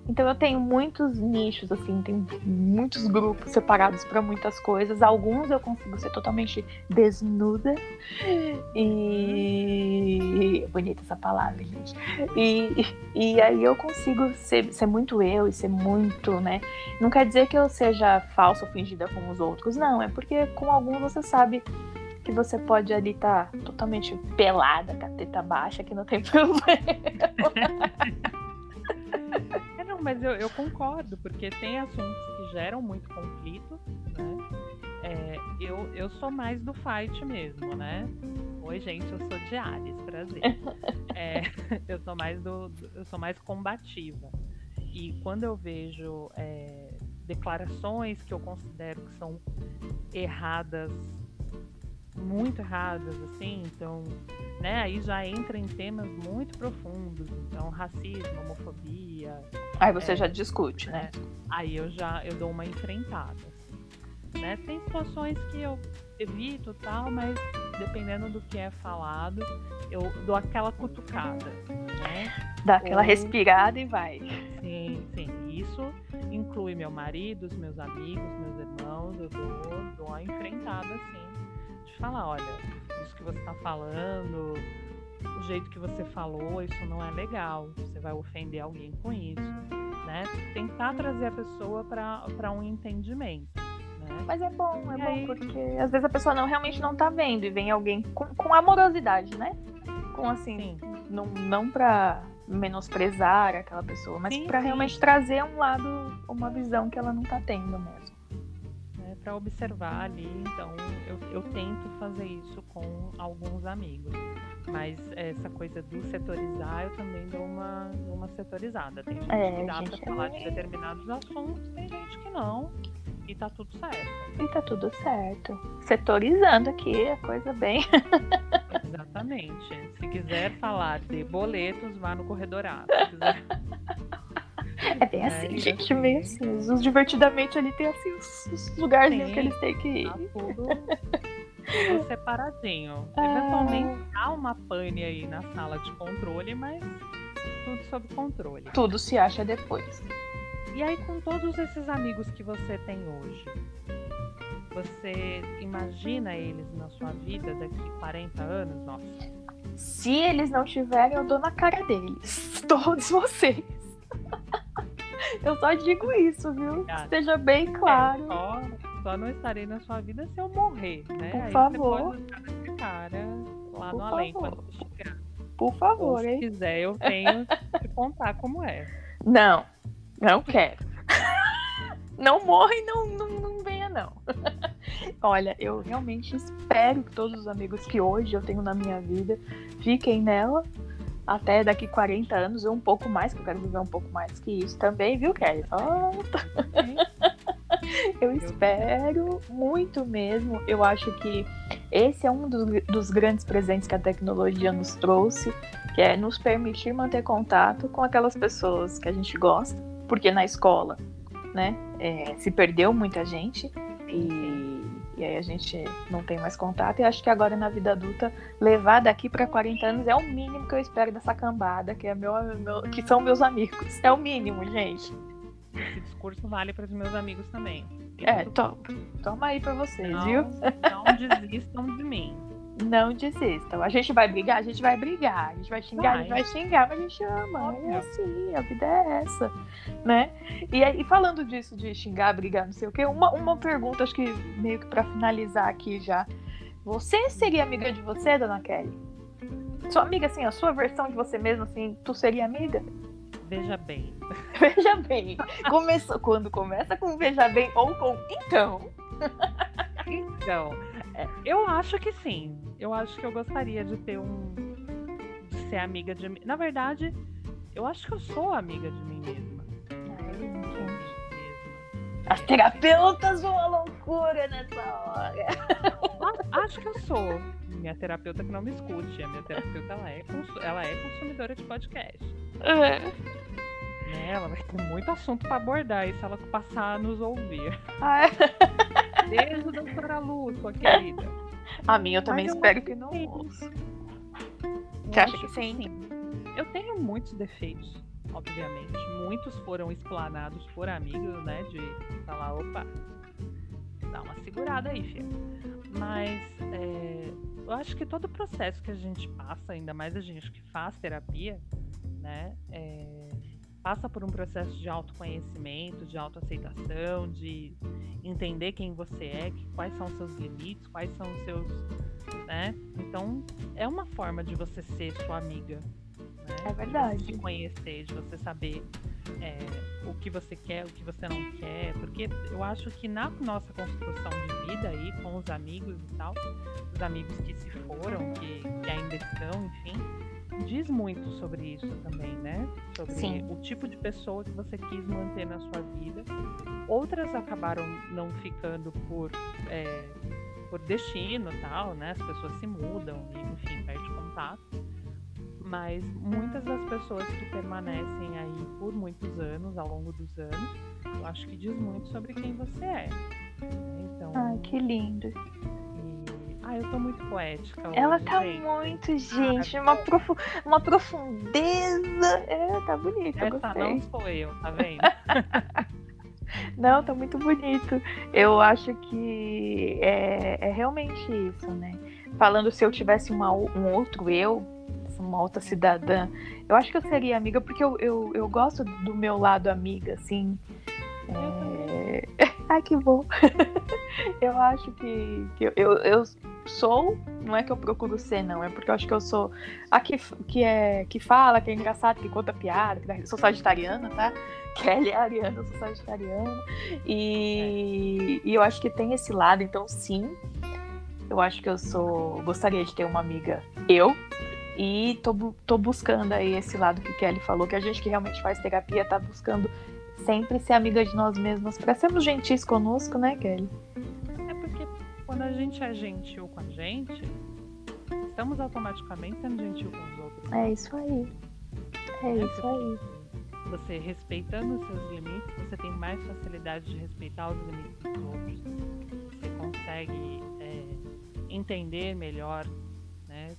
Então eu tenho muitos nichos, assim, tem muitos grupos separados para muitas coisas. Alguns eu consigo ser totalmente desnuda. E. Bonita essa palavra, gente. E, e aí eu consigo ser, ser muito eu e ser muito, né? Não quer dizer que eu seja falsa ou fingida com os outros, não. É porque com alguns você sabe que você pode ali estar tá totalmente pelada, com a teta baixa, que não tem problema. Não, mas eu, eu concordo, porque tem assuntos que geram muito conflito, né? É, eu, eu sou mais do fight mesmo, né? Oi, gente, eu sou de Ares, prazer. É, eu sou mais do, eu sou mais combativa. E quando eu vejo é, declarações que eu considero que são erradas, muito erradas, assim, então, né, aí já entra em temas muito profundos, então racismo, homofobia. Aí você É, já discute, né? Aí eu já eu dou uma enfrentada. assim, Né? Tem situações que eu evito tal, mas dependendo do que é falado, eu dou aquela cutucada. Né? Dá aquela Ou- respirada e vai. Sim, sim. Isso inclui meu marido, os meus amigos, meus irmãos. Eu dou, dou uma enfrentada assim. Falar, olha, isso que você tá falando, o jeito que você falou, isso não é legal. Você vai ofender alguém com isso. Né? Tentar trazer a pessoa para um entendimento. Né? Mas é bom, é bom, porque às vezes a pessoa não realmente não tá vendo e vem alguém com, com amorosidade, né? Com assim, Sim. não, não pra menosprezar aquela pessoa, mas sim. realmente trazer um lado, uma visão que ela não tá tendo mesmo. Para observar ali. Então, eu, eu tento fazer isso com alguns amigos. Mas essa coisa do setorizar, eu também dou uma, uma setorizada. Tem gente É, que dá para falar de determinados assuntos, tem gente que não. E tá tudo certo. E tá tudo certo. Setorizando aqui, a coisa bem. Exatamente. Se quiser falar de boletos, vá no corredorado. Se quiser... É bem assim, É, gente, meio assim. Os divertidamente ali tem assim os, os lugarzinhos que eles têm que ir. Tá tudo, tudo separadinho. Ah. Eventualmente há uma pane aí na sala de controle, mas tudo sob controle. Tudo se acha depois. E aí, com todos esses amigos que você tem hoje, você imagina eles na sua vida daqui 40 anos? Nossa, Se eles não tiverem, eu dou na cara deles. Todos vocês. Eu só digo isso, viu? Ah, Esteja bem claro. é, só, só não estarei na sua vida se eu morrer, né? Por aí favor. você pode esse cara lá Por no além favor. quando chegar. Por Ou favor, se hein? quiser, eu tenho que contar como é. Não, não quero. Não morra e não, não, não venha, não. Olha, eu realmente espero que todos os amigos que hoje eu tenho na minha vida fiquem nela até daqui 40 anos ou um pouco mais, que eu quero viver um pouco mais que isso também, viu, Kelly? Ó, Eu espero muito mesmo. Eu acho que esse é um dos, dos grandes presentes que a tecnologia nos trouxe, que é nos permitir manter contato com aquelas pessoas que a gente gosta, porque na escola, né, é, se perdeu muita gente e, e aí a gente não tem mais contato. E acho que agora na vida adulta, levar daqui para 40 anos é o mínimo que eu espero dessa cambada, que, é meu, meu- que são meus amigos. É o mínimo, gente. Esse discurso vale para os meus amigos também. É, to, toma aí pra vocês, não, viu? não desistam de mim. Não desistam. A gente vai brigar, a gente vai brigar. A gente vai xingar, a gente vai Vai. xingar, mas a gente ama. É assim, a vida é essa, né? E aí, falando disso de xingar, brigar, não sei o quê, uma, uma pergunta, acho que meio que pra finalizar aqui já. Você seria amiga de você, dona Kelly? Sua amiga, assim, a sua versão de você mesma, assim, tu seria amiga? Veja bem. Veja bem, começou, quando começa com veja bem ou com então, Então, é, eu acho que sim. Eu acho que eu gostaria de ter um. de ser amiga de mim. Na verdade, eu acho que eu sou amiga de mim mesma. As terapeutas vão à loucura nessa hora. Acho que eu sou. Minha terapeuta que não me escute. A minha terapeuta ela é, ela é consumidora de podcast. É. Né, ela vai ter muito assunto para abordar e se ela passar a nos ouvir. Ah, é? Beijo, doutora Lu, sua querida. A minha eu também Mas espero eu que não ouça. Você acha que sim? sim? Eu tenho muitos defeitos, obviamente. Muitos foram explanados por amigos, né? De falar, opa, dá uma segurada aí, filho. Mas é, eu acho que todo o processo que a gente passa, ainda mais a gente que faz terapia, né? É, passa por um processo de autoconhecimento, de autoaceitação, de entender quem você é, quais são os seus limites, quais são os seus, né? Então, é uma forma de você ser sua amiga. Né? É verdade. De você conhecer, de você saber é, o que você quer, o que você não quer, porque eu acho que na nossa construção de vida aí, com os amigos e tal, os amigos que se foram, que, que ainda estão, enfim, diz muito sobre isso também, né? Sobre Sim. o tipo de pessoa que você quis manter na sua vida. Outras acabaram não ficando por, é, por destino tal, né? As pessoas se mudam e, enfim, perde contato. Mas muitas das pessoas que permanecem aí por muitos anos, ao longo dos anos, eu acho que diz muito sobre quem você é. Então, Ai, que lindo. Ah, eu tô muito poética. Ela hoje, tá gente. muito, gente. Ah, uma, profu uma profundeza. É, tá bonita. Essa não sou eu, tá vendo? não, tá muito bonito. Eu acho que é, é realmente isso, né? Falando se eu tivesse uma, um outro eu, uma outra cidadã, eu acho que eu seria amiga, porque eu, eu, eu gosto do meu lado amiga, assim. É... Ai, que bom. eu acho que, que eu, eu, sou, não é que eu procuro ser, não, é porque eu acho que eu sou a que, que, é, que fala, que é engraçado, que conta piada, que sou sagitariana, tá? Kelly é ariana, sou sagitariana. E, é. e eu acho que tem esse lado, então sim, eu acho que eu sou. Gostaria de ter uma amiga eu. E tô, tô buscando aí esse lado que Kelly falou, que a gente que realmente faz terapia tá buscando sempre ser amiga de nós mesmos, para sermos gentis conosco, né, Kelly? Quando a gente é gentil com a gente, estamos automaticamente sendo gentil com os outros. É isso aí. É isso aí. Você respeitando os seus limites, você tem mais facilidade de respeitar os limites dos outros. Você consegue é, entender melhor, né?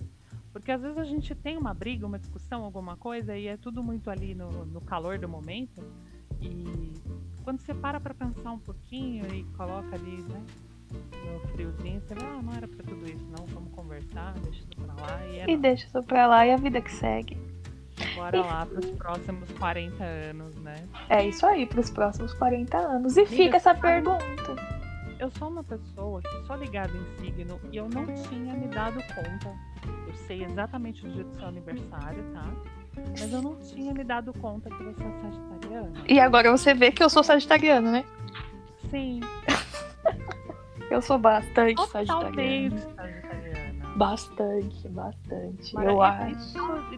Porque às vezes a gente tem uma briga, uma discussão, alguma coisa, e é tudo muito ali no, no calor do momento. E quando você para para pensar um pouquinho e coloca ali, né? No friozinho, você ah, não era pra tudo isso, não, vamos conversar, deixa isso pra lá. E, é e deixa isso pra lá e a vida que segue. Bora e... lá pros próximos 40 anos, né? É isso aí, pros próximos 40 anos. E Amiga, fica essa pergunta. Eu sou uma pessoa que sou ligada em signo e eu não tinha me dado conta. Eu sei exatamente o dia do seu aniversário, tá? Mas eu não tinha me dado conta que você é sagitariana. E agora você vê que eu sou sagitariana, né? Sim. Eu sou bastante sagitariana. sagitariana. Bastante, bastante. Eu acho.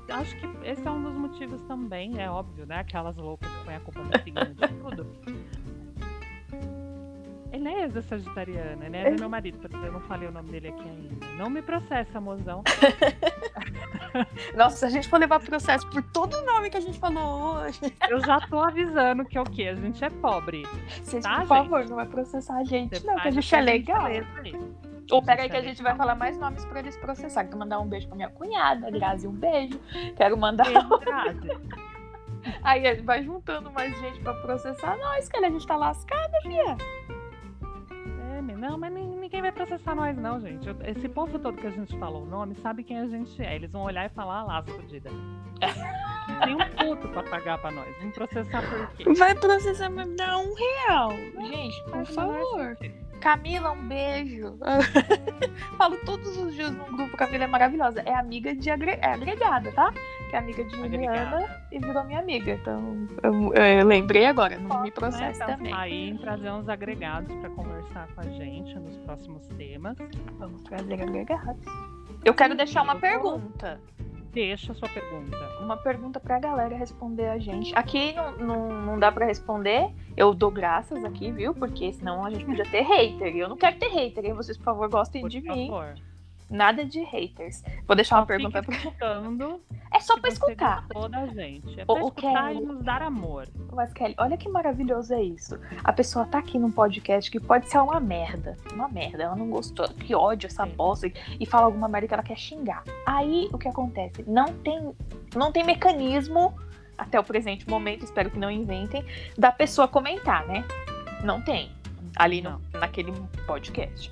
Acho que esse é um dos motivos também, é óbvio, né? Aquelas loucas que põem a culpa no signo de tudo. Enéas é sagitariana, né? É meu marido, porque eu não falei o nome dele aqui ainda. Não me processa, mozão. Nossa, se a gente for levar processo por todo o nome que a gente falou hoje. Eu já tô avisando que é o quê? A gente é pobre. Vocês, tá, por favor, não vai processar a gente, Você não, que a gente é legal. Ou pega aí que a gente vai falar mais nomes pra eles processar. Quero mandar um beijo pra minha cunhada, Grazi, um beijo. Quero mandar. Beijo, Grazi. Aí vai juntando mais gente pra processar nós, que a gente tá lascada, fia. Não, mas ninguém vai processar nós, não, gente. Esse povo todo que a gente falou o nome sabe quem a gente é. Eles vão olhar e falar, ah lá, fodida. tem um puto pra pagar pra nós. Vamos processar por quê? Vai processar, mas me dá um real. Gente, por faz favor. Camila, um beijo. Falo todos os dias no grupo, Camila é maravilhosa. É amiga de agre... é agregada, tá? Que é amiga de Juliana e virou minha amiga. Então, eu, eu lembrei agora, não me Né, processe pensar também. Aí em trazer uns agregados pra conversar com a gente nos próximos temas. Vamos trazer agregados. Eu quero deixar uma pergunta. Deixa a sua pergunta. Uma pergunta pra galera responder a gente. Aqui não, não, não dá pra responder. Eu dou graças aqui, viu? Porque senão a gente podia ter hater. E eu não quero ter hater. E vocês, por favor, gostem Por de mim. Nada de haters. Vou deixar uma pergunta pra. escutando É só você escutar. gostou da gente. É pra o escutar Kelly- e nos dar amor. Mas, Kelly, olha que maravilhoso é isso. A pessoa tá aqui num podcast que pode ser uma merda. Uma merda. Ela não gostou. Que ódio essa Sim. bosta. e- E fala alguma merda que ela quer xingar. Aí, o que acontece? Não tem, não tem mecanismo, até o presente momento, espero que não inventem, da pessoa comentar, né? Não tem. Ali no, naquele podcast.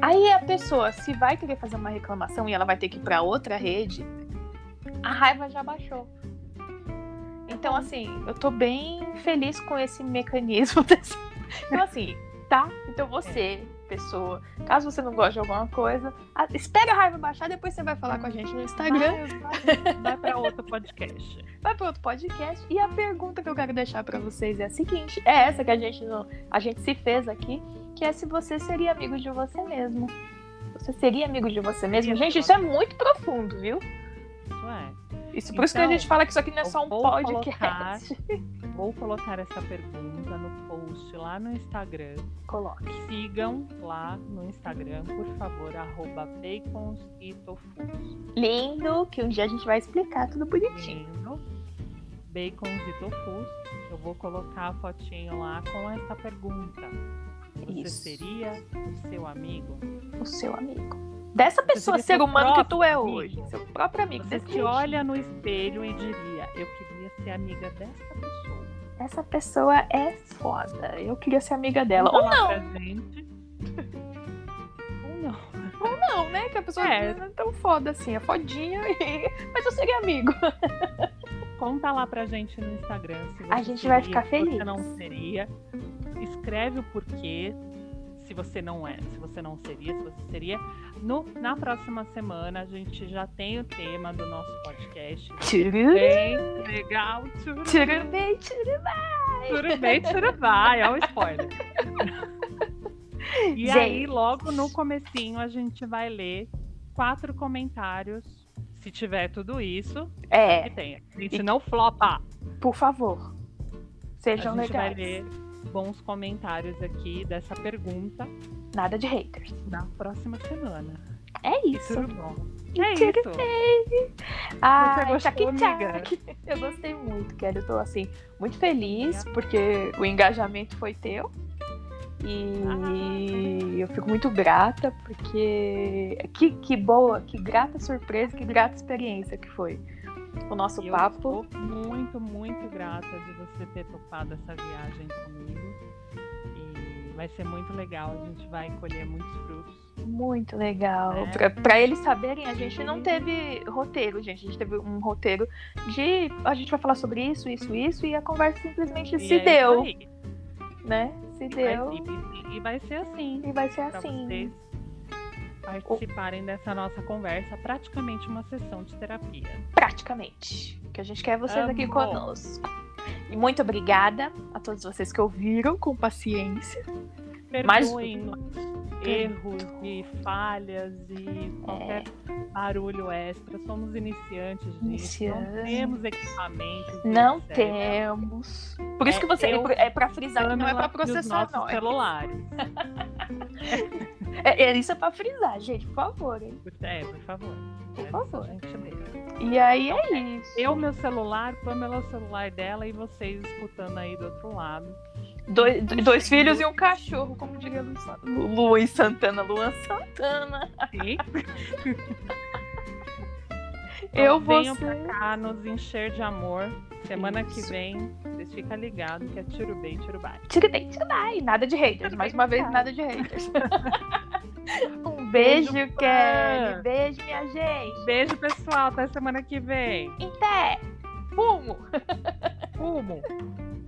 Aí a pessoa, se vai querer fazer uma reclamação e ela vai ter que ir pra outra rede, a raiva já baixou. Então, assim, eu tô bem feliz com esse mecanismo. Desse... Então, assim, tá? Então você, pessoa, caso você não goste de alguma coisa, a- espera a raiva baixar, depois você vai falar com a gente no Instagram, Vai, vai, pra outro podcast. vai para outro podcast. E a pergunta que eu quero deixar pra vocês é a seguinte: é essa que a gente, não, a gente se fez aqui, que é se você seria amigo de você mesmo. Você seria amigo de você mesmo? Gente, isso é muito profundo, viu? Isso é. Isso, por isso que a Então, gente fala que isso aqui não é só um podcast. Vou colocar essa pergunta no post lá no Instagram. Coloque. Sigam lá no Instagram, por favor, arroba bacons e tofus. Lindo, que um dia a gente vai explicar tudo bonitinho. Lindo. Bacons e tofus. Eu vou colocar a fotinho lá com essa pergunta. Você Isso. seria o seu amigo? O seu amigo. Dessa pessoa, ser humano que tu é amigo. hoje. Seu próprio amigo. Você se olha no espelho e diria: Eu queria ser amiga dessa pessoa. Essa pessoa é foda. Eu queria ser amiga dela. Ou não. Ou não. ou não, né? Que a pessoa É. é tão foda assim. É fodinha, e- mas eu seria amigo. Conta lá pra gente no Instagram se você A gente vai seria, ficar se Você feliz. não seria. Escreve o porquê. Se você não é, se você não seria, se você seria. No, na próxima semana a gente já tem o tema do nosso podcast. Tchururu, Bem legal. Tchuru, tchurubei, tchurubei. tchuru bem, tchuru vai. Olha o spoiler. E Gente. aí, logo no comecinho, a gente vai ler quatro comentários. Se tiver tudo isso, que É, tenha. A gente não flopa. por favor. Sejam a gente legais. Bons comentários aqui dessa pergunta Nada de haters. na próxima semana. É E isso. tudo bom. É isso. Ai, gostou, tchac, amiga? tchac. Eu gostei muito, Kelly. Eu tô assim, muito feliz porque o engajamento foi teu. E eu fico muito grata porque que, que boa, que grata surpresa, que grata experiência que foi o nosso eu papo. estou muito, muito grata de você ter topado essa viagem comigo. E vai ser muito legal. A gente vai colher muitos frutos. Muito legal. É. Pra eles saberem, a gente não teve roteiro, gente. A gente teve um roteiro de. A gente vai falar sobre isso, isso, isso, e a conversa simplesmente E se é deu, né? Se E vai- deu. E, e vai ser assim. E vai ser para assim. vocês participarem dessa nossa conversa, praticamente uma sessão de terapia. Praticamente. O que a gente quer é vocês aqui Amo. conosco. E muito obrigada a todos vocês que ouviram com paciência. Mas- Perdoem erros e falhas e qualquer barulho extra. Somos iniciantes. Não Iniciantes. temos equipamentos. Não temos. Por isso É que você. eu, É pra frisar que não é os processar nossos nós. celulares. É, é, isso é pra frisar, gente, por favor, hein? É, por favor. Por É, favor. gentileza. E aí é isso. Eu, meu celular, Pamela, o celular dela e vocês escutando aí do outro lado. Dois, dois filhos e um cachorro, como diria Luan Santana. Luan Santana. Sim? Eu vou venham pra ser. cá nos encher de amor. Semana que Isso. vem, vocês ficam ligados que é Tirubei, Tirubai. Tirei, tirei. Nada de haters. Mais uma vez, nada de haters. um beijo, Beijo, Kelly. Beijo, minha gente. Beijo, pessoal. Até semana que vem. Até. Fumo! Fumo!